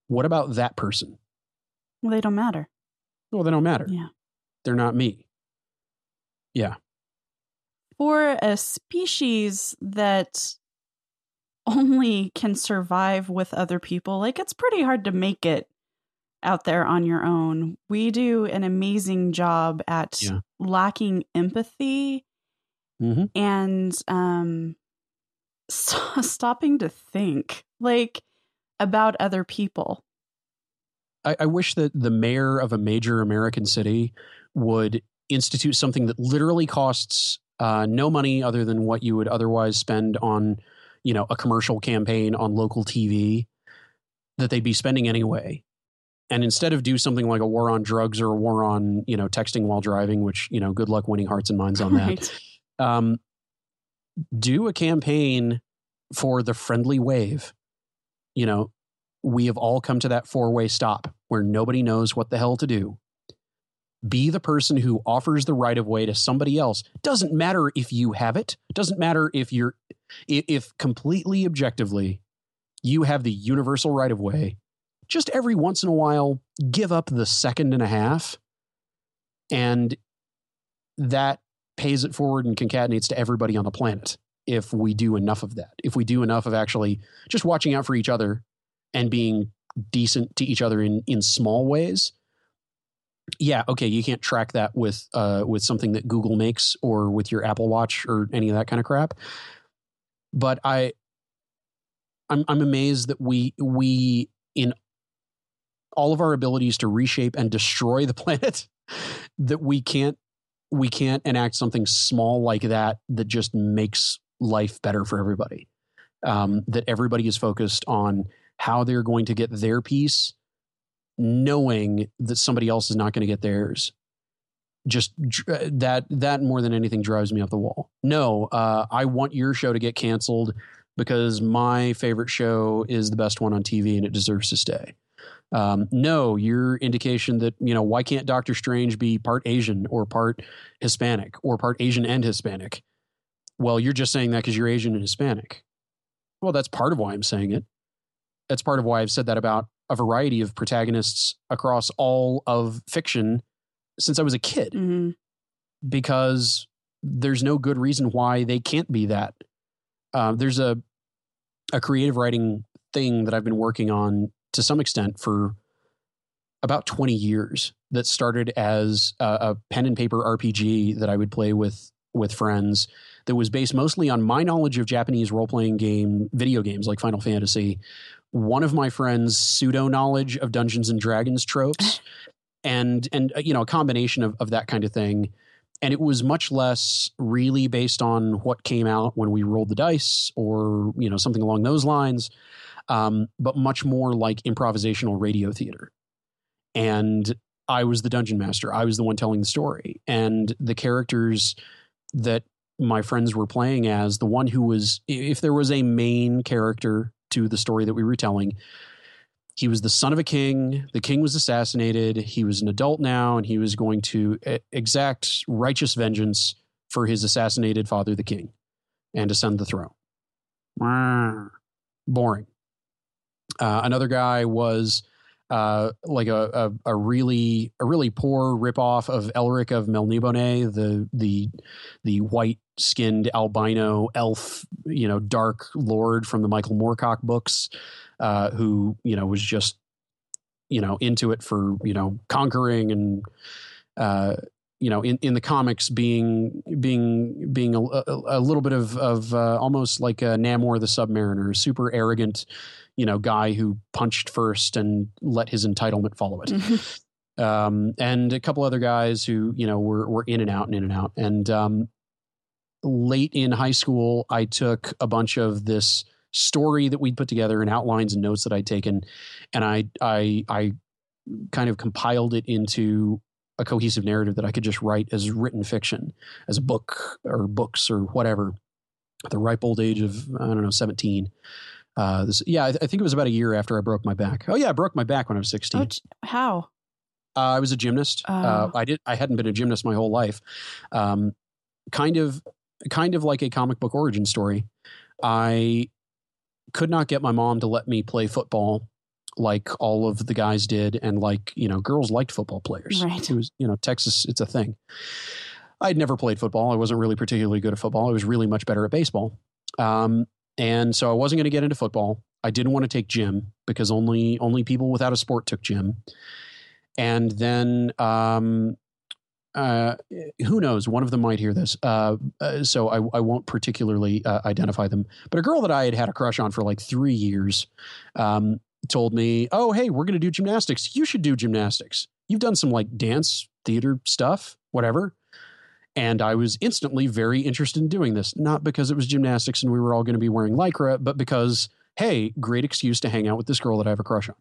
What about that person? Well, they don't matter. Well, they don't matter. Yeah. They're not me. Yeah. For a species that only can survive with other people, like it's pretty hard to make it out there on your own. We do an amazing job at yeah. lacking empathy mm-hmm. and um, [laughs] st- stopping to think like about other people. I, I wish that the mayor of a major American city would institute something that literally costs uh, no money other than what you would otherwise spend on you know a commercial campaign on local TV that they'd be spending anyway. And instead of do something like a war on drugs or a war on you know texting while driving which you know good luck winning hearts and minds on that um, do a campaign for the friendly wave. You know we have all come to that four way stop where nobody knows what the hell to do be the person who offers the right of way to somebody else. Doesn't matter if you have it. Doesn't matter if you're if completely objectively you have the universal right of way just every once in a while give up the second and a half and that pays it forward and concatenates to everybody on the planet if we do enough of that. If we do enough of actually just watching out for each other and being decent to each other in in small ways yeah, okay, you can't track that with uh, with something that Google makes or with your Apple Watch or any of that kind of crap. But I, I'm I'm amazed that we we in all of our abilities to reshape and destroy the [laughs] planet that we can't we can't enact something small like that that just makes life better for everybody. Um, that everybody is focused on how they're going to get their piece, knowing that somebody else is not going to get theirs. Just uh, that that more than anything drives me up the wall. No, uh, I want your show to get canceled because my favorite show is the best one on TV and it deserves to stay. Um, no, your indication that you know why can't Doctor Strange be part Asian or part Hispanic or part Asian and Hispanic? Well, you're just saying that because you're Asian and Hispanic. Well, that's part of why I'm saying it. That's part of why I've said that about a variety of protagonists across all of fiction since I was a kid, Mm-hmm. because there's no good reason why they can't be that. Uh, there's a a creative writing thing that I've been working on to some extent for about 20 years that started as a, a pen and paper RPG that I would play with with friends that was based mostly on my knowledge of Japanese role playing game video games like Final Fantasy, one of my friends' pseudo knowledge of Dungeons and Dragons tropes, [laughs] and and uh, you know a combination of of that kind of thing. And it was much less really based on what came out when we rolled the dice or you know something along those lines, um, but much more like improvisational radio theater. And I was the dungeon master. I was the one telling the story, and the characters that my friends were playing as the one who was if there was a main character to the story that we were telling. He was the son of a king. The king was assassinated. He was an adult now and he was going to exact righteous vengeance for his assassinated father the king and ascend the throne. Boring. Uh, another guy was uh, like a, a, a really a really poor ripoff of Elric of Melnibone, the the the white skinned albino elf, you know, dark lord from the Michael Moorcock books, uh, who you know was just you know into it for you know conquering and uh, you know in, in the comics being being being a, a, a little bit of of uh, almost like a Namor the Submariner, super arrogant you know guy who punched first and let his entitlement follow it. Um, and a couple other guys who you know were were in and out and in and out. And um, late in high school i took a bunch of this story that we'd put together and outlines and notes that i'd taken and i i i kind of compiled it into a cohesive narrative that i could just write as written fiction as a book or books or whatever at the ripe old age of i don't know 17 uh, this, yeah, I, I, think it was about a year after I broke my back. Oh yeah, I broke my back when I was sixteen. Oh, how? Uh, I was a gymnast. Oh. Uh, I did. I hadn't been a gymnast my whole life. Um, kind of, kind of like a comic book origin story. I could not get my mom to let me play football like all of the guys did, and like you know, girls liked football players. Right. It was you know, Texas. It's a thing. I'd never played football. I wasn't really particularly good at football. I was really much better at baseball. Um, and so I wasn't going to get into football. I didn't want to take gym because only only people without a sport took gym. And then, um, uh, who knows? One of them might hear this, uh, uh, so I, I, won't particularly uh, identify them. But a girl that I had had a crush on for like three years um, told me, "Oh, hey, we're going to do gymnastics. You should do gymnastics. You've done some like dance, theater stuff, whatever." And I was instantly very interested in doing this, not because it was gymnastics and we were all going to be wearing Lycra, but because, hey, great excuse to hang out with this girl that I have a crush on,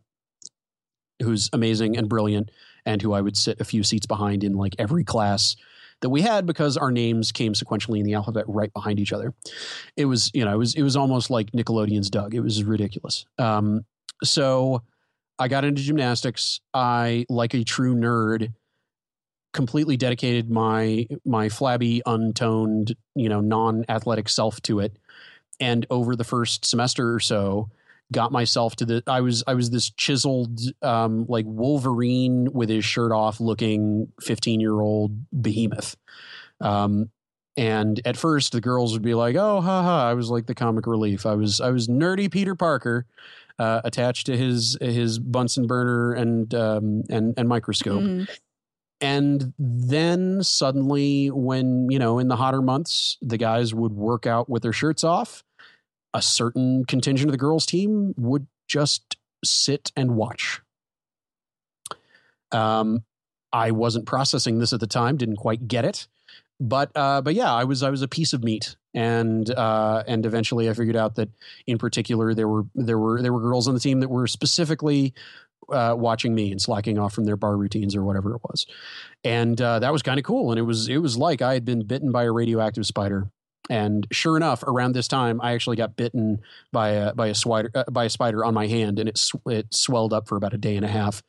who's amazing and brilliant, and who I would sit a few seats behind in like every class that we had because our names came sequentially in the alphabet right behind each other. It was, you know, it was it was almost like Nickelodeon's Doug. It was ridiculous. Um, so I got into gymnastics. I, like a true nerd, completely dedicated my my flabby untoned you know non-athletic self to it and over the first semester or so got myself to the i was i was this chiseled um like wolverine with his shirt off looking 15 year old behemoth. Um and at first the girls would be like oh haha i was like the comic relief. I was i was nerdy peter parker uh, attached to his his bunsen burner and um and and microscope. Mhm. and then suddenly when you know in the hotter months the guys would work out with their shirts off a certain contingent of the girls team would just sit and watch Um, I wasn't processing this at the time, didn't quite get it, but uh, but yeah, I was I was a piece of meat, and uh, and eventually I figured out that in particular there were there were there were girls on the team that were specifically uh, watching me and slacking off from their bar routines or whatever it was, and uh, that was kind of cool. And it was it was like I had been bitten by a radioactive spider. And sure enough, around this time, I actually got bitten by a by a spider uh, by a spider on my hand, and it sw- it swelled up for about a day and a half.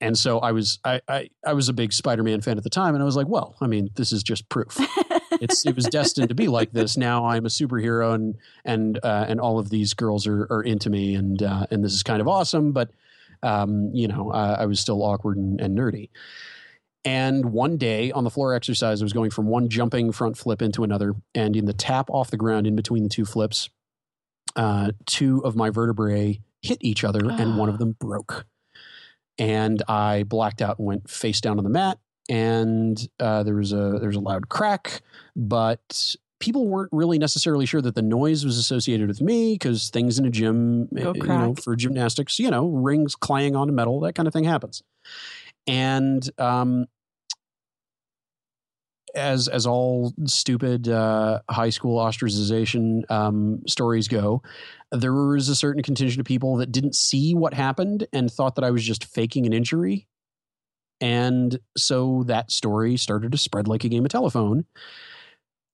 And so I was I, I I was a big Spider Man fan at the time, and I was like, well, I mean, this is just proof. it's it was destined to be like this. Now I'm a superhero, and and uh, and all of these girls are are into me, and uh, and this is kind of awesome. But um, you know, I was still awkward and, and nerdy. And one day on the floor exercise, I was going from one jumping front flip into another, and in the tap off the ground in between the two flips, uh, two of my vertebrae hit each other, and one of them broke. And I blacked out and went face down on the mat, and uh, there was a there was a loud crack, but people weren't really necessarily sure that the noise was associated with me because things in a gym, Go you know, for gymnastics, you know, rings clanging on metal, that kind of thing happens. And um, as as all stupid uh, high school ostracization um, stories go, there was a certain contingent of people that didn't see what happened and thought that I was just faking an injury. And so that story started to spread like a game of telephone.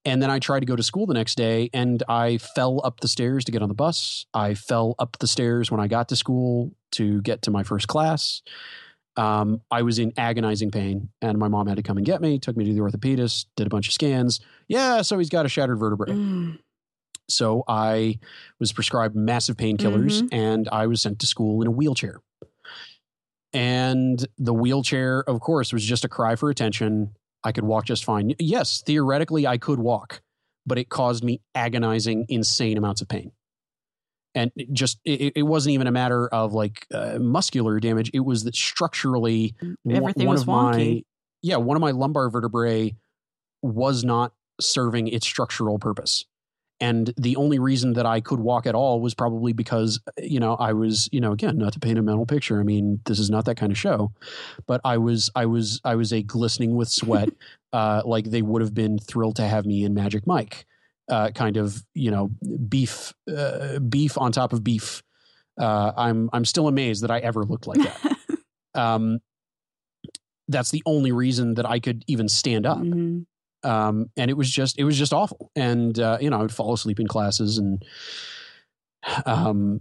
And then I tried to go to school the next day and I fell up the stairs to get on the bus. I fell up the stairs when I got to school to get to my first class. Um, I was in agonizing pain and my mom had to come and get me, took me to the orthopedist, did a bunch of scans. Yeah, so he's got a shattered vertebrae. Mm. So I was prescribed massive painkillers and I was sent to school in a wheelchair. And the wheelchair, of course, was just a cry for attention. I could walk just fine. Yes, theoretically, I could walk, but it caused me agonizing, insane amounts of pain. And it just, it, it wasn't even a matter of like uh, muscular damage. It was that structurally, Everything one was of my, wonky. yeah, one of my lumbar vertebrae was not serving its structural purpose. And the only reason that I could walk at all was probably because, you know, I was, you know, again, not to paint a mental picture. I mean, this is not that kind of show, but I was, I was, I was a glistening with sweat, [laughs] uh, like they would have been thrilled to have me in Magic Mike, uh, kind of, you know, beef, uh, beef on top of beef. Uh, I'm, I'm still amazed that I ever looked like that. [laughs] um, that's the only reason that I could even stand up Mhm. um, and it was just it was just awful. And uh, you know, I would fall asleep in classes, and um,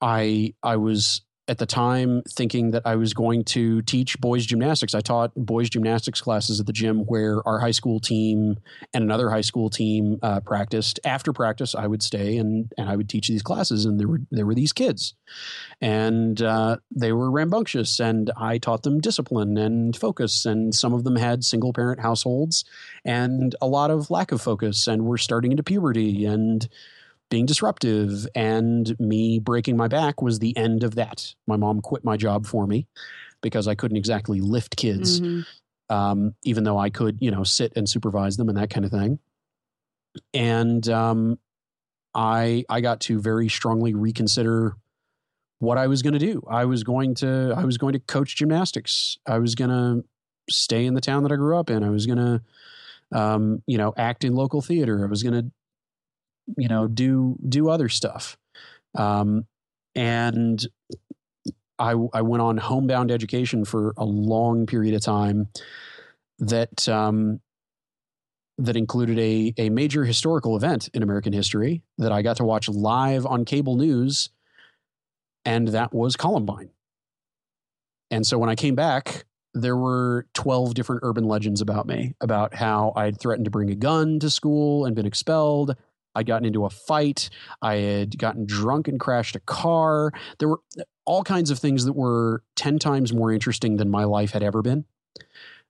I I was at the time thinking that I was going to teach boys gymnastics. I taught boys gymnastics classes at the gym where our high school team and another high school team uh, practiced. After practice, I would stay and and I would teach these classes, and there were there were these kids, and uh, they were rambunctious, and I taught them discipline and focus, and some of them had single parent households and a lot of lack of focus, and were starting into puberty and being disruptive and me breaking my back was the end of that. My mom quit my job for me because I couldn't exactly lift kids, Mhm. um, even though I could, you know, sit and supervise them and that kind of thing. And um, I I got to very strongly reconsider what I was going to do. I was going to I was going to coach gymnastics. I was going to stay in the town that I grew up in. I was going to um, you know act in local theater. I was going to you know do do other stuff um, and I, I went on homebound education for a long period of time that um, that included a, a major historical event in American history that I got to watch live on cable news, and that was Columbine. And so when I came back, there were 12 different urban legends about me about how I'd threatened to bring a gun to school and been expelled. I'd gotten into a fight. I had gotten drunk and crashed a car. There were all kinds of things that were 10 times more interesting than my life had ever been.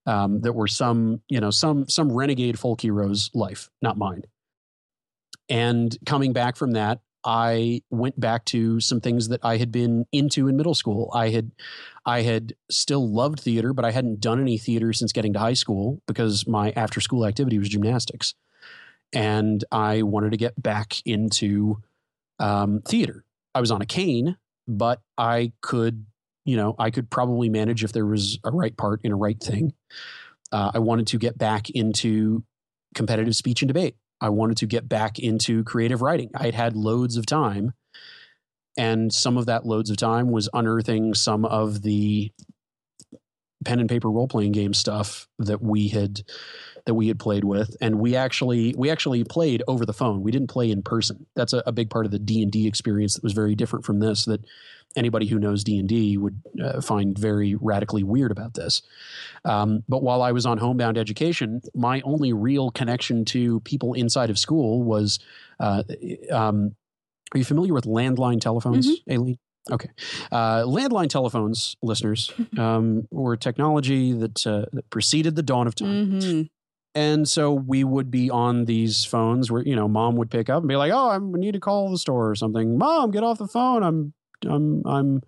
Um, that were some, you know, some some renegade folk hero's life, not mine. And coming back from that, I went back to some things that I had been into in middle school. I had I had still loved theater, but I hadn't done any theater since getting to high school because my after school activity was gymnastics. And I wanted to get back into um, theater. I was on a cane, but I could you know, I could probably manage if there was a right part in a right thing. Uh, I wanted to get back into competitive speech and debate. I wanted to get back into creative writing. I had had loads of time, and some of that loads of time was unearthing some of the pen and paper role playing game stuff that we had that we had played with and we actually we actually played over the phone we didn't play in person that's a, a big part of the d&d experience that was very different from this that anybody who knows d&d would uh, find very radically weird about this um, but while i was on homebound education my only real connection to people inside of school was uh, um, are you familiar with landline telephones mm-hmm. Aleen Okay. Uh, landline telephones, listeners, [laughs] um, were technology that, uh, that preceded the dawn of time. Mm-hmm. And so we would be on these phones where, you know, mom would pick up and be like, oh, I need to call the store or something. Mom, get off the phone. I'm, I'm, I'm,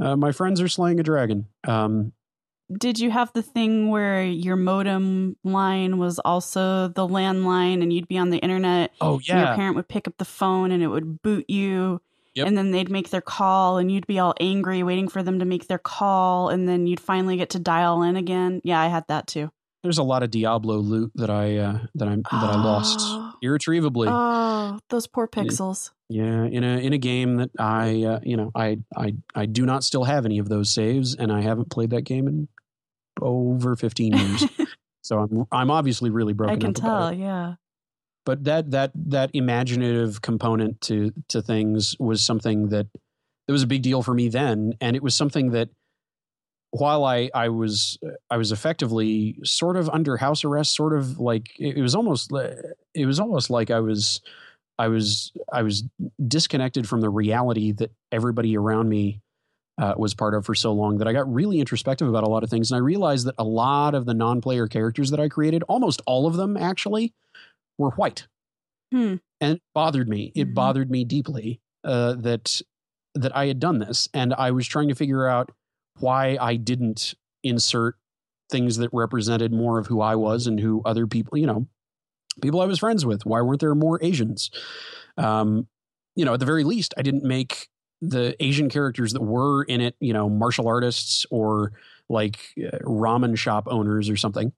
uh, my friends are slaying a dragon. Um, did you have the thing where your modem line was also the landline and you'd be on the internet? Oh, yeah. your parent would pick up the phone and it would boot you. Yep. And then they'd make their call and you'd be all angry waiting for them to make their call. And then you'd finally get to dial in again. Yeah, I had that too there's a lot of Diablo loot that I uh, that I that oh. I lost irretrievably. Oh, those poor pixels. Yeah, in a in a game that I uh, you know I I I do not still have any of those saves, and I haven't played that game in over 15 years. [laughs] so I'm I'm obviously really broken. I can tell. Yeah. But that that that imaginative component to to things was something that it was a big deal for me then, and it was something that while I I was I was effectively sort of under house arrest, sort of like it was almost it was almost like I was I was I was disconnected from the reality that everybody around me uh, was part of for so long that I got really introspective about a lot of things, and I realized that a lot of the non-player characters that I created, almost all of them actually, were white, hmm. and it bothered me. It mm-hmm. bothered me deeply uh, that that I had done this, and I was trying to figure out why I didn't insert things that represented more of who I was and who other people, you know, people I was friends with. Why weren't there more Asians? Um, you know, at the very least, I didn't make the Asian characters that were in it, you know, martial artists or like uh, ramen shop owners or something.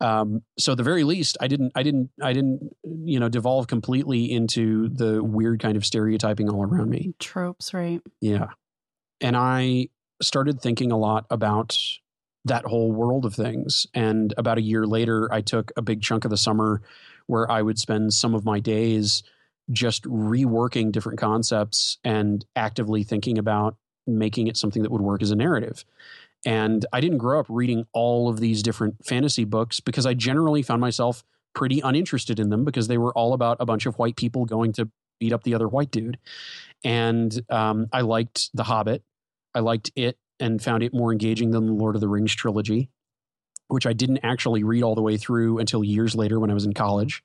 Um, so at the very least, I didn't, I didn't, I didn't, you know, devolve completely into the weird kind of stereotyping all around me. Tropes, right? Yeah. And I, started thinking a lot about that whole world of things. And about a year later, I took a big chunk of the summer where I would spend some of my days just reworking different concepts and actively thinking about making it something that would work as a narrative. And I didn't grow up reading all of these different fantasy books because I generally found myself pretty uninterested in them because they were all about a bunch of white people going to beat up the other white dude. And um, I liked The Hobbit I liked it and found it more engaging than the Lord of the Rings trilogy, which I didn't actually read all the way through until years later when I was in college.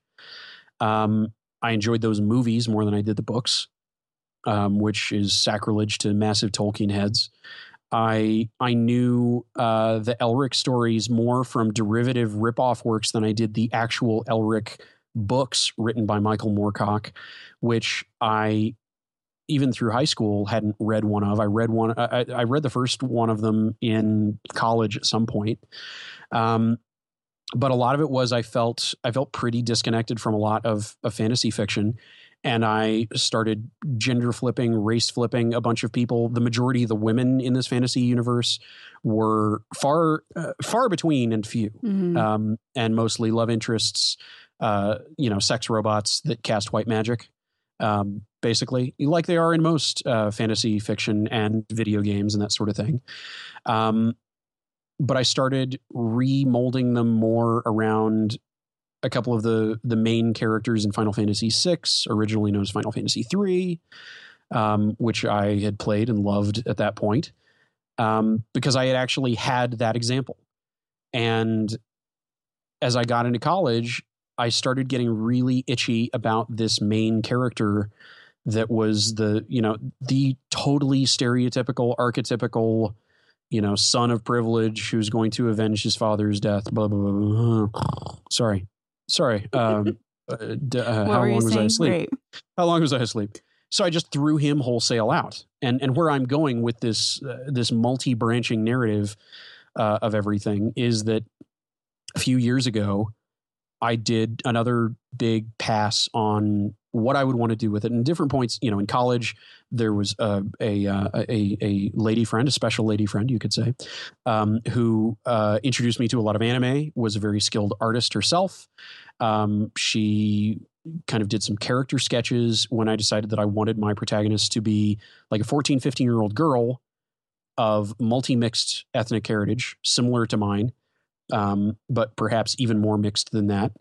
Um, I enjoyed those movies more than I did the books, um, which is sacrilege to massive Tolkien heads. I I knew uh, the Elric stories more from derivative ripoff works than I did the actual Elric books written by Michael Moorcock, which I even through high school hadn't read one of. I read one. I, I read the first one of them in college at some point. Um, but a lot of it was I felt I felt pretty disconnected from a lot of, of fantasy fiction, and I started gender flipping, race flipping a bunch of people. The majority of the women in this fantasy universe were far uh, far between and few, mm-hmm. um, and mostly love interests. Uh, you know, sex robots that cast white magic um, basically, like they are in most uh, fantasy fiction and video games and that sort of thing. Um, but I started remolding them more around a couple of the the main characters in Final Fantasy VI, originally known as Final Fantasy III, um, which I had played and loved at that point, um, because I had actually had that example. And as I got into college, I started getting really itchy about this main character that was the, you know, the totally stereotypical, archetypical, you know, son of privilege who's going to avenge his father's death. Blah, blah, blah. blah. Sorry. Sorry. [laughs] Um, uh, uh, how long was I asleep? How long was I asleep? so I just threw him wholesale out. And and where I'm going with this uh, this multi branching narrative uh, of everything is that a few years ago I did another big pass on what I would want to do with it. And different points, you know, in college, there was a a uh, a, a lady friend, a special lady friend, you could say, um, who uh, introduced me to a lot of anime. Was a very skilled artist herself. Um, she kind of did some character sketches when I decided that I wanted my protagonist to be like a 14, 15 year old girl of multi mixed ethnic heritage, similar to mine, um, but perhaps even more mixed than that,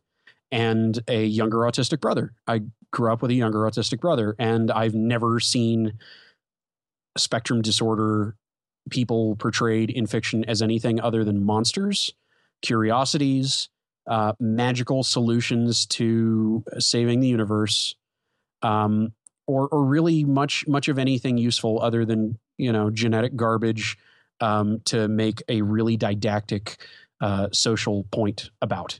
and a younger autistic brother. I grew up with a younger autistic brother, and I've never seen spectrum disorder people portrayed in fiction as anything other than monsters, curiosities, uh, magical solutions to saving the universe, um, or or really much much of anything useful other than you know genetic garbage um, to make a really didactic uh, social point about.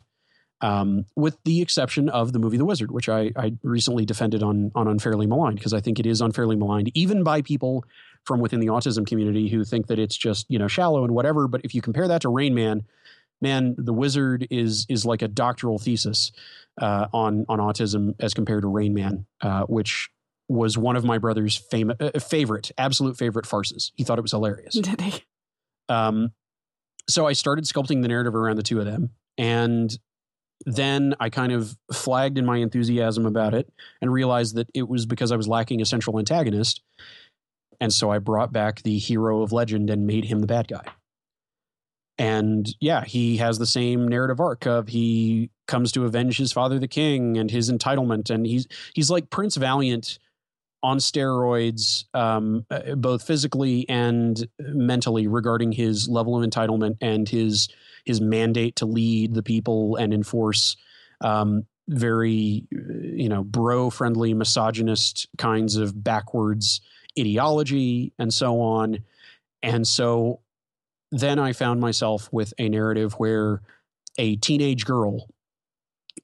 Um, with the exception of the movie The Wizard, which I, I recently defended on on Unfairly Maligned because I think it is unfairly maligned, even by people from within the autism community who think that it's just you know shallow and whatever. But if you compare that to Rain Man, man, The Wizard is is like a doctoral thesis uh, on on autism as compared to Rain Man, uh, which was one of my brother's fam- uh, favorite, absolute favorite farces. He thought it was hilarious. [laughs] Did he? Um, so I started sculpting the narrative around the two of them, and then I kind of flagged in my enthusiasm about it and realized that it was because I was lacking a central antagonist. And so I brought back the hero of legend and made him the bad guy. And yeah, he has the same narrative arc of he comes to avenge his father, the king, and his entitlement. And he's he's like Prince Valiant on steroids, um, uh, both physically and mentally, regarding his level of entitlement and his his mandate to lead the people and enforce um, very, you know, bro friendly, misogynist kinds of backwards ideology and so on. And so then I found myself with a narrative where a teenage girl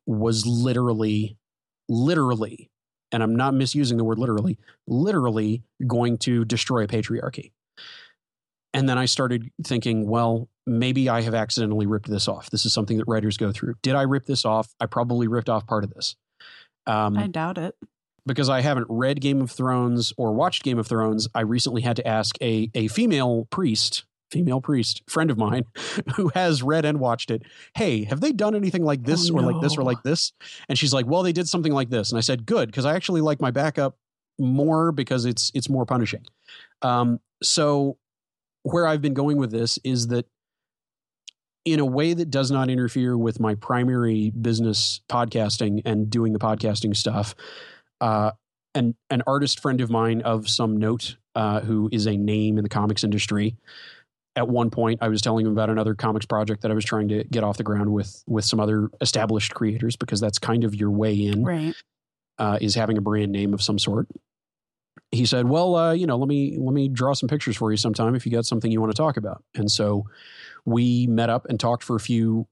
was literally, literally, and I'm not misusing the word literally, literally going to destroy a patriarchy. And then I started thinking, well, maybe I have accidentally ripped this off. This is something that writers go through. Did I rip this off? I probably ripped off part of this. Um, I doubt it. Because I haven't read Game of Thrones or watched Game of Thrones, I recently had to ask a, a female priest, female priest, friend of mine, [laughs] who has read and watched it, hey, have they done anything like this oh, or no. like this or like this? And she's like, well, they did something like this. And I said, good, because I actually like my backup more because it's it's more punishing. Um, so where I've been going with this is that in a way that does not interfere with my primary business podcasting and doing the podcasting stuff. Uh, and an artist friend of mine of some note uh, who is a name in the comics industry. At one point, I was telling him about another comics project that I was trying to get off the ground with with some other established creators because that's kind of your way in, right? Uh, is having a brand name of some sort. He said, "Well, uh, you know, let me let me draw some pictures for you sometime if you got something you want to talk about." And so we met up and talked for a few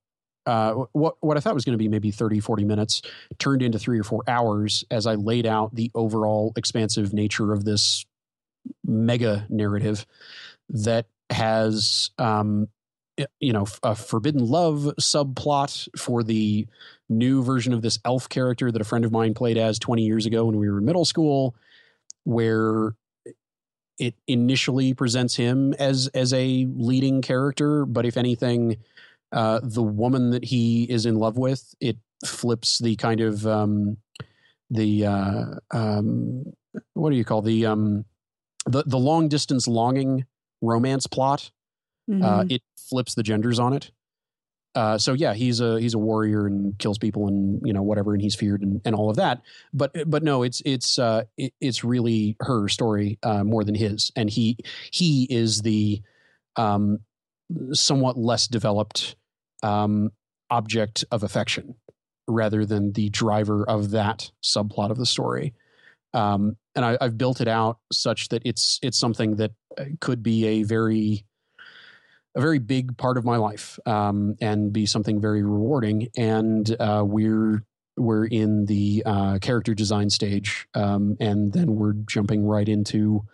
uh, what what I thought was going to be maybe 30, 40 minutes turned into three or four hours as I laid out the overall expansive nature of this mega narrative that has, um, you know, a forbidden love subplot for the new version of this elf character that a friend of mine played as 20 years ago when we were in middle school, where it initially presents him as as a leading character, but if anything, uh, the woman that he is in love with, it flips the kind of um, the uh, um, what do you call the um, the the long distance longing romance plot. Uh, mm-hmm. Uh, it flips the genders on it. Uh, so yeah, he's a he's a warrior and kills people and you know whatever, and he's feared and, and all of that. But but no, it's it's uh, it, it's really her story uh, more than his, and he he is the um, somewhat less developed um, object of affection rather than the driver of that subplot of the story. Um, and I, I've built it out such that it's it's something that uh, could be a very a very big part of my life um, and be something very rewarding. And uh, we're we're in the uh, character design stage, um, and then we're jumping right into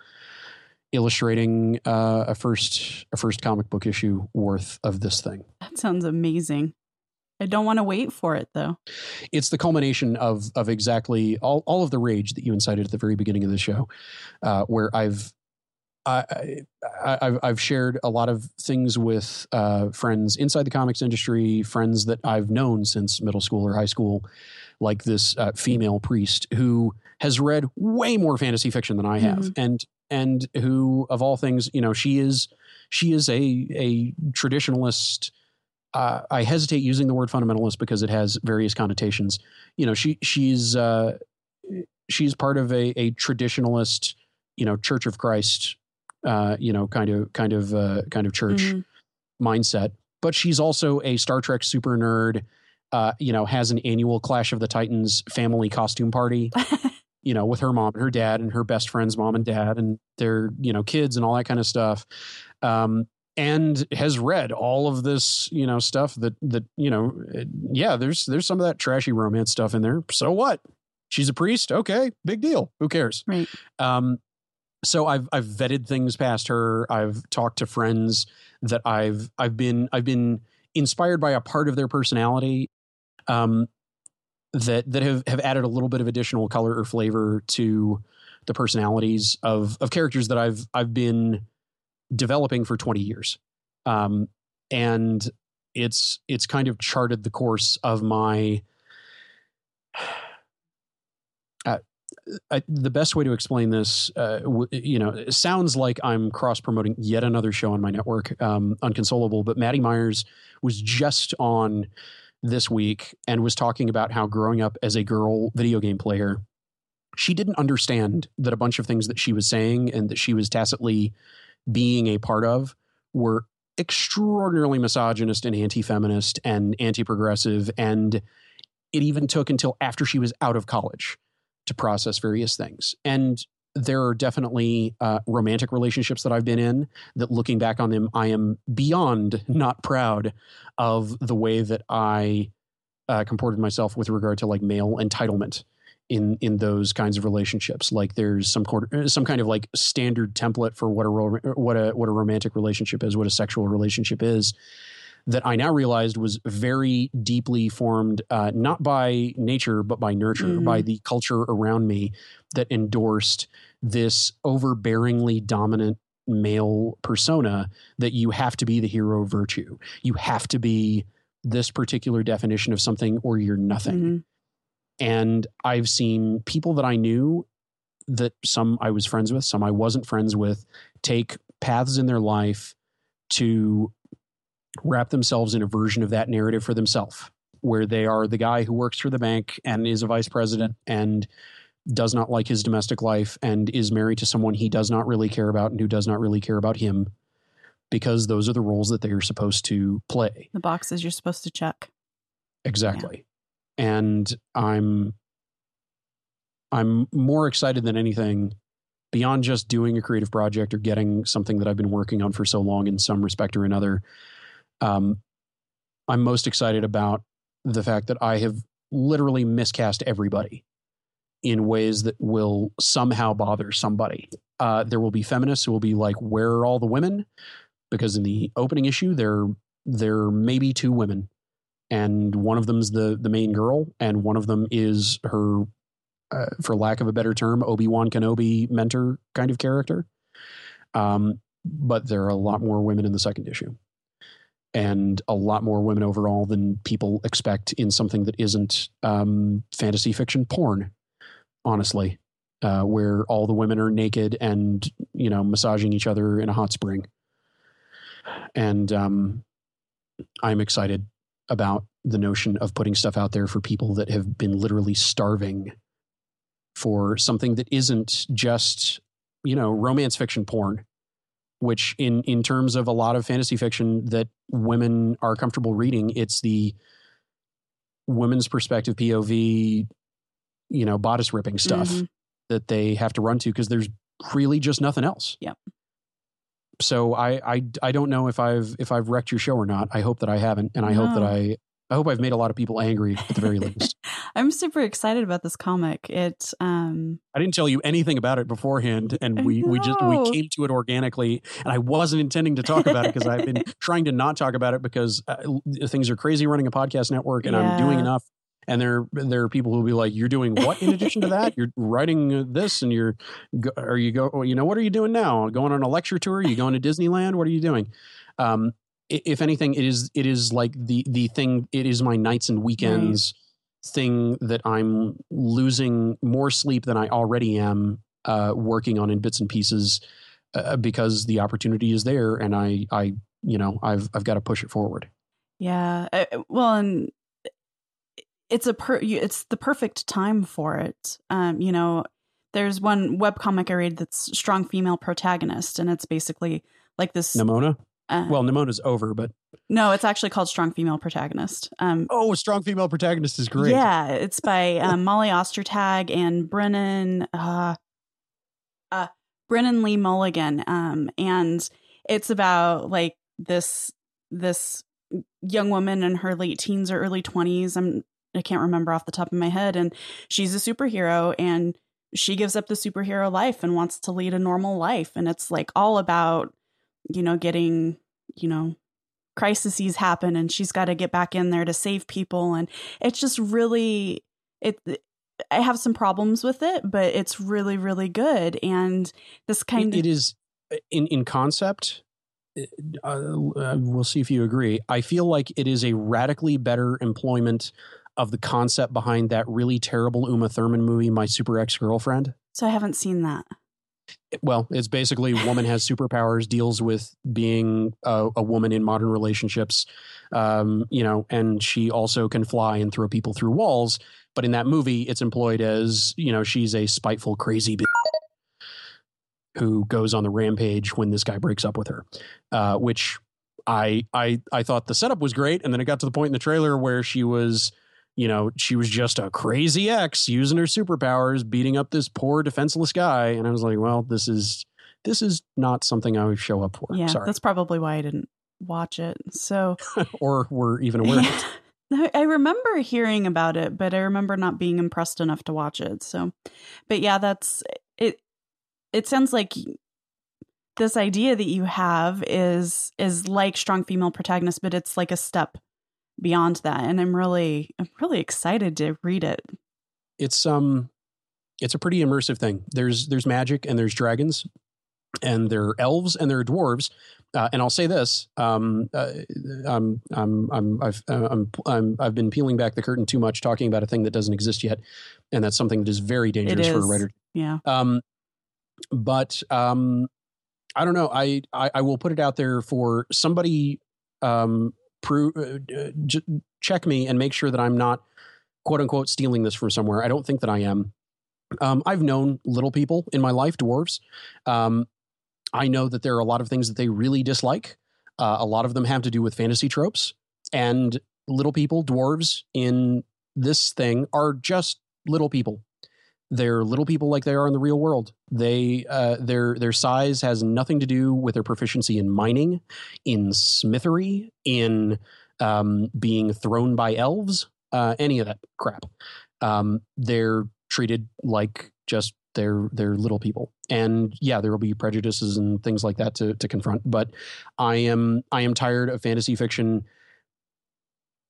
illustrating uh, a first a first comic book issue worth of this thing. That sounds amazing. I don't want to wait for it though. It's the culmination of of exactly all, all of the rage that you incited at the very beginning of the show, uh, where I've I, have I've shared a lot of things with uh, friends inside the comics industry, friends that I've known since middle school or high school, like this uh, female priest who has read way more fantasy fiction than I have, mm-hmm. and and who of all things, you know, she is she is a a traditionalist. Uh, I hesitate using the word fundamentalist because it has various connotations. You know, she she's uh, she's part of a, a traditionalist, you know, Church of Christ, uh, you know, kind of kind of uh, kind of church mm-hmm. mindset. But she's also a Star Trek super nerd. Uh, you know, has an annual Clash of the Titans family costume party. [laughs] you know, with her mom and her dad and her best friend's mom and dad and their, you know, kids and all that kind of stuff. Um, and has read all of this, you know, stuff that that you know, yeah, there's there's some of that trashy romance stuff in there. So what? She's a priest, okay, big deal. Who cares? Right. Um, so I've I've vetted things past her. I've talked to friends that I've I've been I've been inspired by a part of their personality. Um, that that have have added a little bit of additional color or flavor to the personalities of of characters that I've I've been developing for 20 years. Um, and it's it's kind of charted the course of my [sighs] uh, I, the best way to explain this, uh, w- you know, it sounds like I'm cross promoting yet another show on my network, um, Unconsolable. But Maddy Myers was just on this week and was talking about how growing up as a girl video game player, she didn't understand that a bunch of things that she was saying and that she was tacitly being a part of were extraordinarily misogynist and anti-feminist and anti-progressive and it even took until after she was out of college to process various things. And there are definitely uh, romantic relationships that I've been in that looking back on them, I am beyond [laughs] not proud of the way that I uh, comported myself with regard to like male entitlement in in those kinds of relationships. Like there's some uh, some kind of like standard template for what a what a what a romantic relationship is, what a sexual relationship is. That I now realized was very deeply formed, uh, not by nature, but by nurture, mm-hmm. by the culture around me that endorsed this overbearingly dominant male persona that you have to be the hero of virtue. You have to be this particular definition of something or you're nothing. Mm-hmm. And I've seen people that I knew that some I was friends with, some I wasn't friends with, take paths in their life to wrap themselves in a version of that narrative for themselves, where they are the guy who works for the bank and is a vice president and does not like his domestic life and is married to someone he does not really care about and who does not really care about him because those are the roles that they are supposed to play. The boxes you're supposed to check. Exactly. And I'm I'm more excited than anything beyond just doing a creative project or getting something that I've been working on for so long in some respect or another. Um, I'm most excited about the fact that I have literally miscast everybody in ways that will somehow bother somebody. Uh, there will be feminists who will be like, "Where are all the women?" Because in the opening issue, there there may be two women, and one of them's the the main girl, and one of them is her, uh, for lack of a better term, Obi Wan Kenobi mentor kind of character. Um, but there are a lot more women in the second issue and a lot more women overall than people expect in something that isn't um, fantasy fiction porn honestly, uh, where all the women are naked and you know massaging each other in a hot spring. And um, I'm excited about the notion of putting stuff out there for people that have been literally starving for something that isn't just you know romance fiction porn which in in terms of a lot of fantasy fiction that women are comfortable reading it's the women's perspective pov you know, bodice ripping stuff mm-hmm. that they have to run to because there's really just nothing else. Yep. So I, I I don't know if I've if I've wrecked your show or not. I hope that I haven't, and I no. hope that I I hope I've made a lot of people angry at the very least. [laughs] I'm super excited about this comic. It um I didn't tell you anything about it beforehand, and we we just we came to it organically. And I wasn't intending to talk about it because I've been [laughs] trying to not talk about it because uh, things are crazy running a podcast network, and yeah. I'm doing enough and there there are people who will be like you're doing what in addition to that? You're writing this and you're are you go you know what are you doing now? Going on a lecture tour? Are you going to disneyland? What are you doing? Um, if anything it is it is like the the thing it is my nights and weekends right. thing that i'm losing more sleep than i already am uh, working on in bits and pieces uh, because the opportunity is there and i i you know i've i've got to push it forward. Yeah uh, well and it's a per it's the perfect time for it. Um, you know, there's one web comic I read that's strong female protagonist, and it's basically like this. Nimona. Uh, well, Nimona's over, but no, it's actually called Strong Female Protagonist. Um, oh, Strong Female Protagonist is great. Yeah, it's by um, Molly Ostertag and Brennan, uh, uh, Brennan Lee Mulligan, um, and it's about like this this young woman in her late teens or early twenties. I'm I can't remember off the top of my head. And she's a superhero and she gives up the superhero life and wants to lead a normal life. And it's like all about, you know, getting, you know, crises happen and she's got to get back in there to save people. And it's just really, it, I have some problems with it, but it's really, really good. And this kind it, of. It is in, in concept. Uh, uh, we'll see if you agree. I feel like it is a radically better employment of the concept behind that really terrible Uma Thurman movie, My Super Ex Girlfriend? So I haven't seen that. Well, it's basically woman has superpowers, deals with being a, a woman in modern relationships, um, you know, and she also can fly and throw people through walls. But in that movie, it's employed as you know she's a spiteful, crazy bitch who goes on the rampage when this guy breaks up with her, uh, which I I I thought the setup was great, and then it got to the point in the trailer where she was you know, she was just a crazy ex using her superpowers, beating up this poor defenseless guy. And I was like, well, this is this is not something I would show up for. Yeah, Sorry. that's probably why I didn't watch it. So [laughs] or were even aware of it. [laughs] I remember hearing about it, but I remember not being impressed enough to watch it. So, but yeah, that's it. It sounds like this idea that you have is is like strong female protagonist, but it's like a step beyond that and i'm really i'm really excited to read it it's um it's a pretty immersive thing there's there's magic and there's dragons and there are elves and there are dwarves uh, and I'll say this: um, uh, I'm, I'm, I'm, I've, uh, I'm, I'm, I've been peeling back the curtain too much, talking about a thing that doesn't exist yet, and that's something that is very dangerous for a writer. Yeah. Um, but um, I don't know. I, I, I will put it out there for somebody um, prove, uh, check me and make sure that I'm not quote unquote stealing this from somewhere. I don't think that I am. Um, I've known little people in my life, dwarves. Um, I know that there are a lot of things that they really dislike. Uh, a lot of them have to do with fantasy tropes. And little people, dwarves in this thing are just little people. They're little people like they are in the real world. They uh, their their size has nothing to do with their proficiency in mining, in smithery, in um, being thrown by elves, uh, any of that crap. Um, they're treated like just they're they're little people, and yeah, there will be prejudices and things like that to to confront. But I am I am tired of fantasy fiction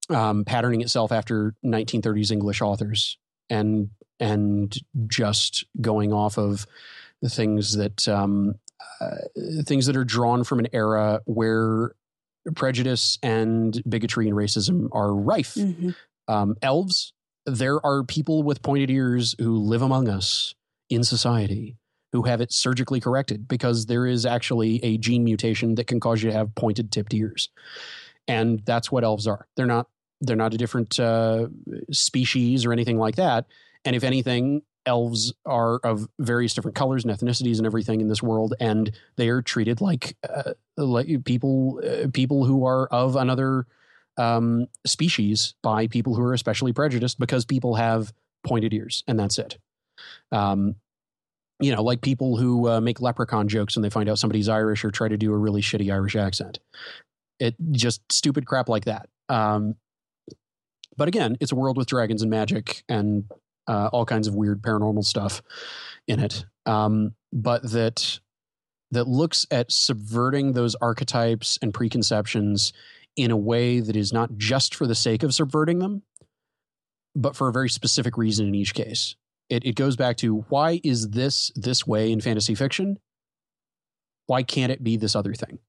um, patterning itself after 1930s English authors and and just going off of the things that um, uh, things that are drawn from an era where prejudice and bigotry and racism are rife. Mm-hmm. Um, elves, there are people with pointed ears who live among us in society who have it surgically corrected because there is actually a gene mutation that can cause you to have pointed tipped ears. And that's what elves are. They're not they're not a different uh, species or anything like that. And if anything, elves are of various different colors and ethnicities and everything in this world, and they are treated like uh, like people uh, people who are of another um, species by people who are especially prejudiced because people have pointed ears, and that's it. Um, you know, like people who uh, make leprechaun jokes when they find out somebody's Irish or try to do a really shitty Irish accent. It just stupid crap like that. Um, but again, it's a world with dragons and magic and uh, all kinds of weird paranormal stuff in it. Um, but that that looks at subverting those archetypes and preconceptions in a way that is not just for the sake of subverting them, but for a very specific reason in each case. It, it goes back to why is this this way in fantasy fiction? Why can't it be this other thing?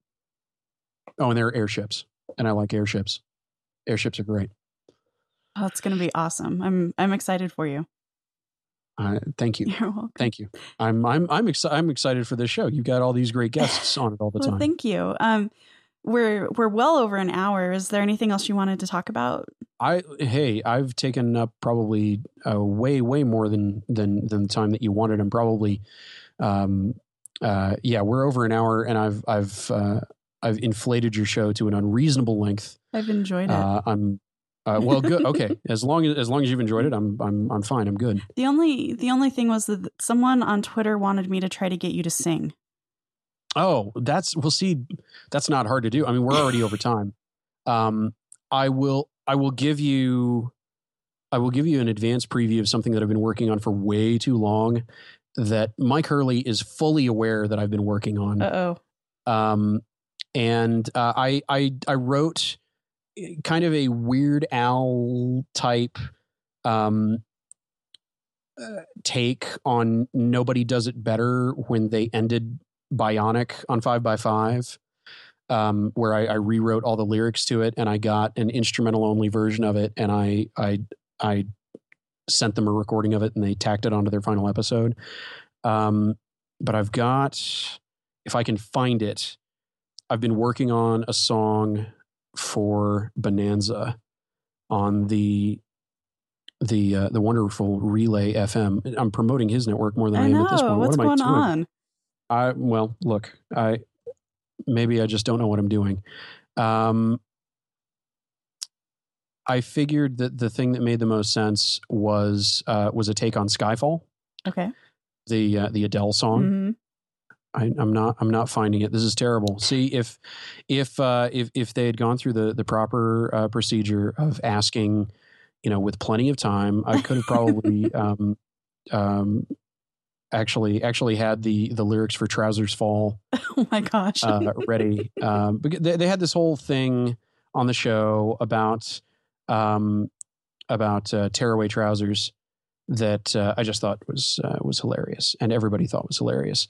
Oh, and there are airships, and I like airships. Airships are great. Oh, it's going to be awesome. I'm I'm excited for you. Uh, thank you. You're welcome. Thank you. I'm I'm I'm, exci- I'm excited for this show. You've got all these great [laughs] guests on it all the well, time. thank you. Um, we're we're well over an hour. Is there anything else you wanted to talk about? I hey, I've taken up probably uh, way way more than than than the time that you wanted. I'm probably, um, uh, yeah, we're over an hour, and I've I've uh, I've inflated your show to an unreasonable length. I've enjoyed it. Uh, I'm uh, well, good. [laughs] Okay, as long as as long as you've enjoyed it, I'm I'm I'm fine. I'm good. the only the only thing was that someone on Twitter wanted me to try to get you to sing. Oh, that's we'll see. That's not hard to do. I mean, we're already over time. Um, I will I will give you I will give you an advanced preview of something that I've been working on for way too long. That Myke Hurley is fully aware that I've been working on. Uh oh. um, and uh, I I I wrote kind of a Weird Al type um, uh, take on nobody does it better when they ended Bionic on Five by Five, um, where I, I rewrote all the lyrics to it and I got an instrumental only version of it and I I I sent them a recording of it and they tacked it onto their final episode. Um, but I've got if I can find it, I've been working on a song for Bonanza on the the uh, the wonderful Relay FM. I'm promoting his network more than I, I am know. at this point. What's what am going I doing? on? I well, look, I maybe I just don't know what I'm doing. Um, I figured that the thing that made the most sense was uh, was a take on Skyfall, Okay. the uh, the Adele song. hmm I, I'm not. I'm not finding it. This is terrible. See if if uh, if if they had gone through the the proper uh, procedure of asking, you know, with plenty of time, I could have probably [laughs] um, um, actually actually had the the lyrics for Trousers Fall Oh my gosh. uh, ready. Um, they, they had this whole thing on the show about um, about uh, tearaway trousers that uh, I just thought was uh, was hilarious, and everybody thought was hilarious.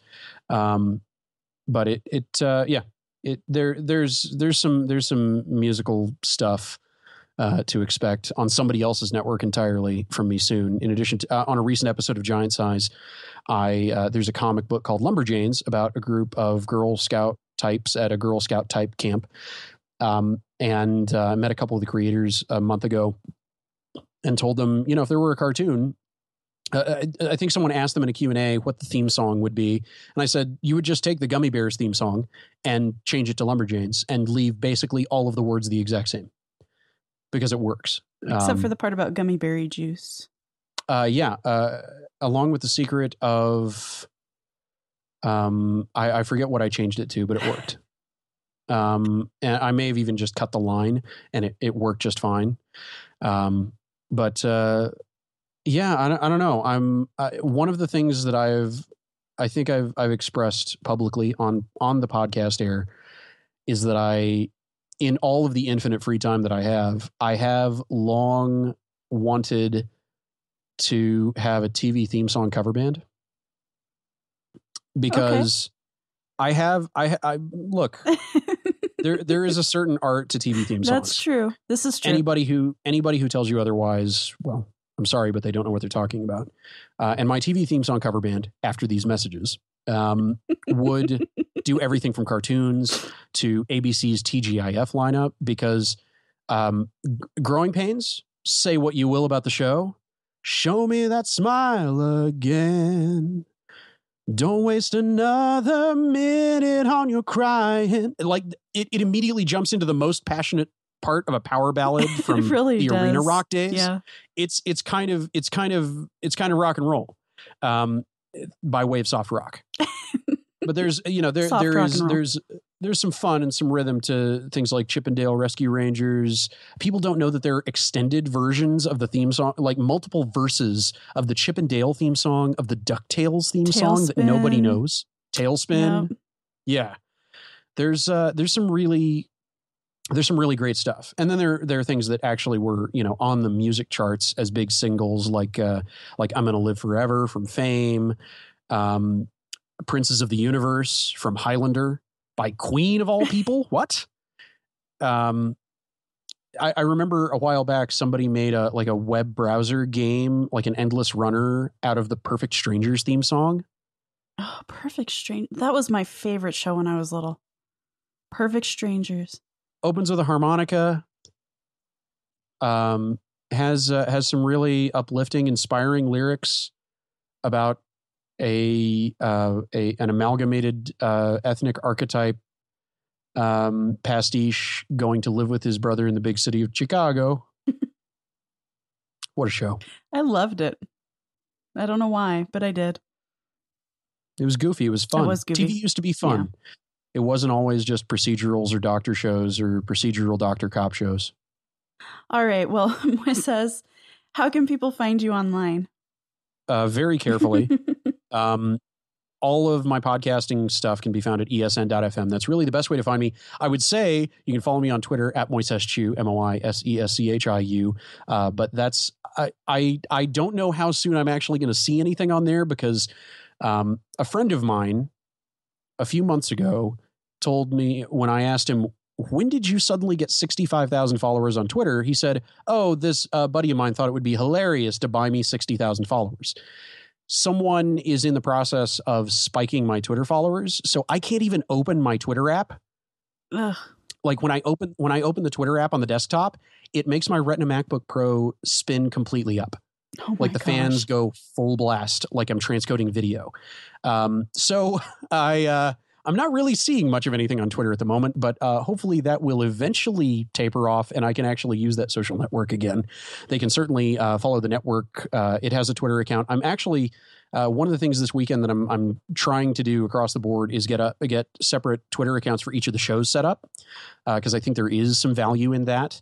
Um, but it it uh, yeah it there there's there's some there's some musical stuff. Uh, to expect on somebody else's network entirely from me soon. In addition to uh, on a recent episode of Giant Size, I uh, there's a comic book called Lumberjanes about a group of Girl Scout types at a Girl Scout type camp, um, and uh, I met a couple of the creators a month ago, and told them, you know, if there were a cartoon. Uh, I, I think someone asked them in a Q&A what the theme song would be. And I said, you would just take the Gummy Bears theme song and change it to Lumberjanes and leave basically all of the words the exact same because it works. Except Um, for the part about gummy berry juice. uh, yeah, uh, along with the secret of, um, I, I forget what I changed it to, but it worked. [laughs] Um, and I may have even just cut the line, and it, it worked just fine. Um, but uh, yeah, I, don't- I don't know. I'm I, one of the things that I've, I think I've I've expressed publicly on on the podcast air is that I, in all of the infinite free time that I have, I have long wanted to have a TV theme song cover band because I have I I look [laughs] there there is a certain art to TV theme songs. That's true. This is true. Anybody who anybody who tells you otherwise, well, I'm sorry, but they don't know what they're talking about. Uh, and my TV theme song cover band, after these messages, um, would do everything from cartoons to ABC's TGIF lineup because um, G- Growing Pains, say what you will about the show, show me that smile again. Don't waste another minute on your crying. Like it, it immediately jumps into the most passionate part of a power ballad [laughs] from really the does. arena rock days Yeah. it's it's kind of it's kind of it's kind of rock and roll um by way of soft rock but [laughs] there's you know there Soft there is there's there's some fun and some rhythm to things like Chip 'n Dale Rescue Rangers. People don't know that there are extended versions of the theme song, like multiple verses of the Chip 'n Dale theme song, of the DuckTales theme song that nobody knows. TaleSpin. Yep. Yeah. There's uh there's some really there's some really great stuff. And then there there are things that actually were, you know, on the music charts as big singles like uh like I'm Gonna Live Forever from Fame, um Princes of the Universe from Highlander by Queen of all [laughs] people. what? Um I, I remember a while back somebody made a like a web browser game, like an endless runner out of the Perfect Strangers theme song. Oh, [gasps] Perfect Strange. That was my favorite show when I was little. Perfect Strangers. Opens with a harmonica um has uh, has some really uplifting inspiring lyrics about a uh a an amalgamated uh ethnic archetype um pastiche going to live with his brother in the big city of Chicago [laughs] what a show I loved it. I don't know why, but I did. it was goofy it was fun was goofy. tv used to be fun it wasn't always just procedurals or doctor shows or procedural doctor cop shows All right. Well, [laughs] Moises, how can people find you online? uh very carefully [laughs] Um, all of my podcasting stuff can be found at esn.fm. That's really the best way to find me. I would say you can follow me on Twitter at Moiseschiu, M O I S E S C H I U. Uh, but that's, I, I, I don't know how soon I'm actually going to see anything on there because um, a friend of mine a few months ago told me when I asked him, when did you suddenly get 65,000 followers on Twitter? He said, Oh, this uh, buddy of mine thought it would be hilarious to buy me 60,000 followers someone is in the process of spiking my Twitter followers, so I can't even open my Twitter app. Ugh. Like when I open when I open the Twitter app on the desktop, it makes my Retina MacBook Pro spin completely up. Oh Like the gosh. fans go full blast, like I'm transcoding video. Um, so [laughs] I uh, I'm not really seeing much of anything on Twitter at the moment, but uh, hopefully that will eventually taper off, and I can actually use that social network again. They can certainly uh, follow the network. Uh, it has a Twitter account. I'm actually uh, one of the things this weekend that I'm I'm trying to do across the board is get a get separate Twitter accounts for each of the shows set up because I think there is some value in that.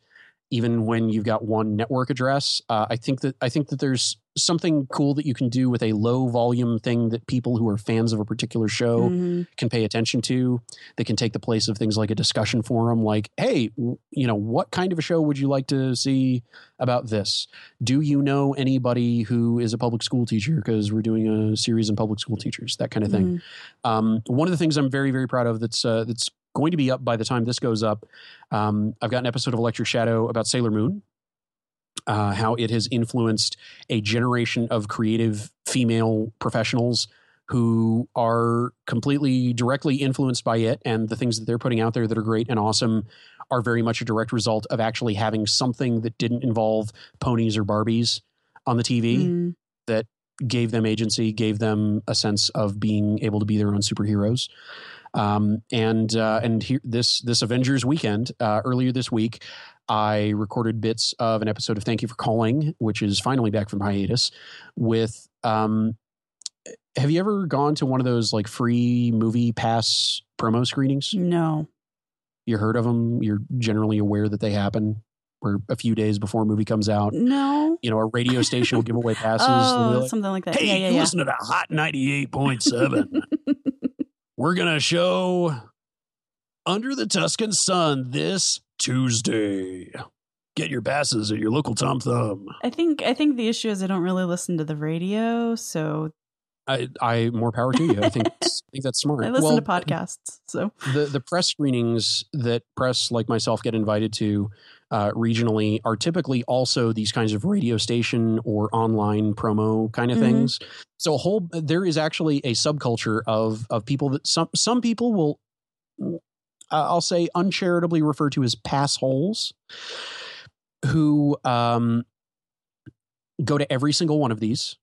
Even when you've got one network address, uh, I think that I think that there's something cool that you can do with a low volume thing that people who are fans of a particular show Mhm. can pay attention to. That can take the place of things like a discussion forum like hey w- you know what kind of a show would you like to see about this? Do you know anybody who is a public school teacher? Because we're doing a series on public school teachers that kind of thing. Mhm. um, one of the things i'm very very proud of that's uh, that's going to be up by the time this goes up um, i've got an episode of electric shadow about sailor moon uh, how it has influenced a generation of creative female professionals who are completely directly influenced by it and the things that they're putting out there that are great and awesome are very much a direct result of actually having something that didn't involve ponies or barbies on the TV Mm. gave them agency, gave them a sense of being able to be their own superheroes. Um, and uh, and here, this this Avengers weekend uh, earlier this week, I recorded bits of an episode of Thank You for Calling, which is finally back from hiatus. With um, have you ever gone to one of those like free movie pass promo screenings? No. You heard of them? You're generally aware that they happen. Where a few days before a movie comes out, No. you know, a radio station will give away [laughs] passes. Oh, like, something like that. Hey, yeah, yeah, yeah. listen to the Hot 98.7. [laughs] We're going to show Under the Tuscan Sun this Tuesday. Get your passes at your local Tom Thumb. I think I think the issue is I don't really listen to the radio, so I, I more power to you. I think [laughs] I think that's smart. I listen Well, to podcasts. So The the press screenings that press like myself get invited to uh, regionally are typically also these kinds of radio station or online promo kind of Mhm. things. So a whole there is actually a subculture of of people that some some people will I'll say uncharitably refer to as pass holes who um, go to every single one of these.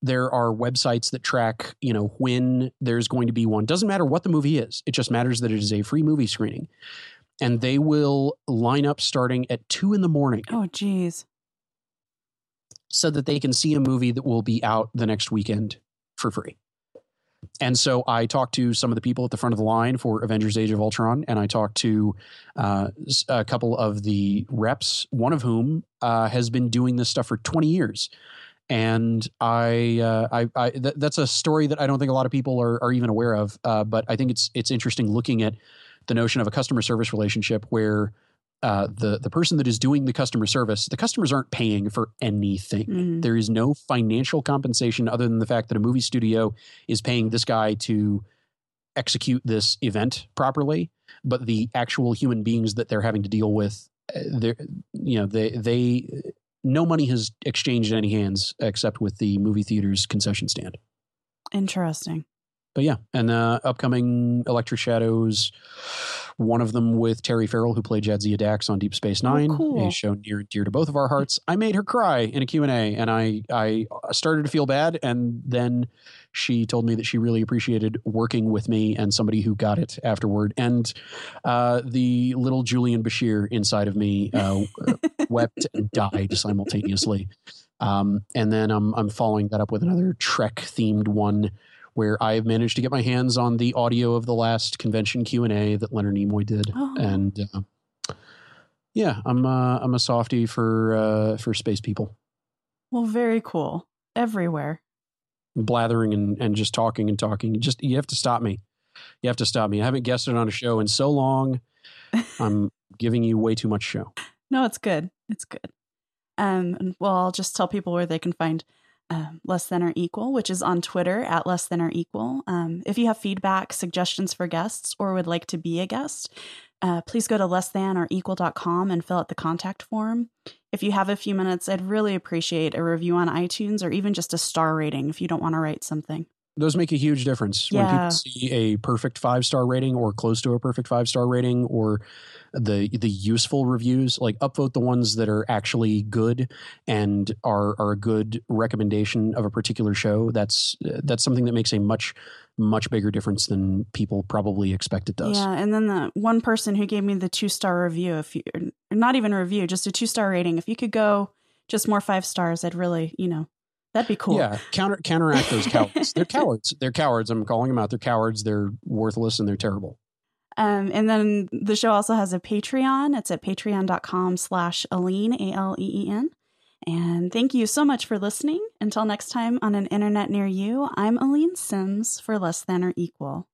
There are websites that track, you know, when there's going to be one. Doesn't matter what the movie is. It just matters that it is a free movie screening. And they will line up starting at two in the morning oh geez. so that they can see a movie that will be out the next weekend for free. And so I talked to some of the people at the front of the line for Avengers: Age of Ultron, and I talked to uh, a couple of the reps, one of whom uh, has been doing this stuff for 20 years. And I, uh, I, I th- that's a story that I don't think a lot of people are, are even aware of. Uh, but I think it's it's interesting looking at the notion of a customer service relationship where uh, the the person that is doing the customer service, the customers aren't paying for anything. Mhm. There is no financial compensation other than the fact that a movie studio is paying this guy to execute this event properly. But the actual human beings that they're having to deal with, uh, they're you know they they no money has exchanged in any hands except with the movie theater's concession stand. Interesting. But yeah, and uh, upcoming Electric Shadows, one of them with Terry Farrell, who played Jadzia Dax on Deep Space Nine, cool. a show near and dear to both of our hearts. I made her cry in a Q&A, and I, I started to feel bad, and then she told me that she really appreciated working with me and somebody who got it afterward. And uh, the little Julian Bashir inside of me uh, [laughs] wept and died simultaneously. Um, and then I'm, I'm following that up with another Trek themed one where I've managed to get my hands on the audio of the last convention Q and A that Leonard Nimoy did, Oh. and uh, yeah, I'm uh, I'm a softie for uh, for space people, Well, very cool. Everywhere. blathering and, and just talking and talking. Just you have to stop me. You have to stop me. I haven't guested on a show in so long. [laughs] I'm giving you way too much show. No, it's good. It's good. Um, and, well, I'll just tell people where they can find um, Less Than or Equal, which is on Twitter at Less Than or Equal. Um, if you have feedback, suggestions for guests, or would like to be a guest, uh, please go to lessthanorEqual.com and fill out the contact form. If you have a few minutes, I'd really appreciate a review on iTunes or even just a star rating if you don't want to write something. Those make a huge difference when people see a perfect five star rating or close to a perfect five star rating or the the useful reviews. Like upvote the ones that are actually good and are are a good recommendation of a particular show. That's that's something that makes a much much bigger difference than people probably expect it does. Yeah, and then the one person who gave me the two star review, if you not even a review, just a two star rating, if you could go just more five stars, I'd really, you know, that'd be cool. Yeah, counter counteract those cowards. They're cowards. They're cowards. I'm calling them out. They're cowards. They're worthless and they're terrible. Um, and then the show also has a Patreon. It's at patreon.com slash Aleen, A L E E N. And thank you so much for listening. Until next time on an internet near you, I'm Aleen Sims for Less Than or Equal.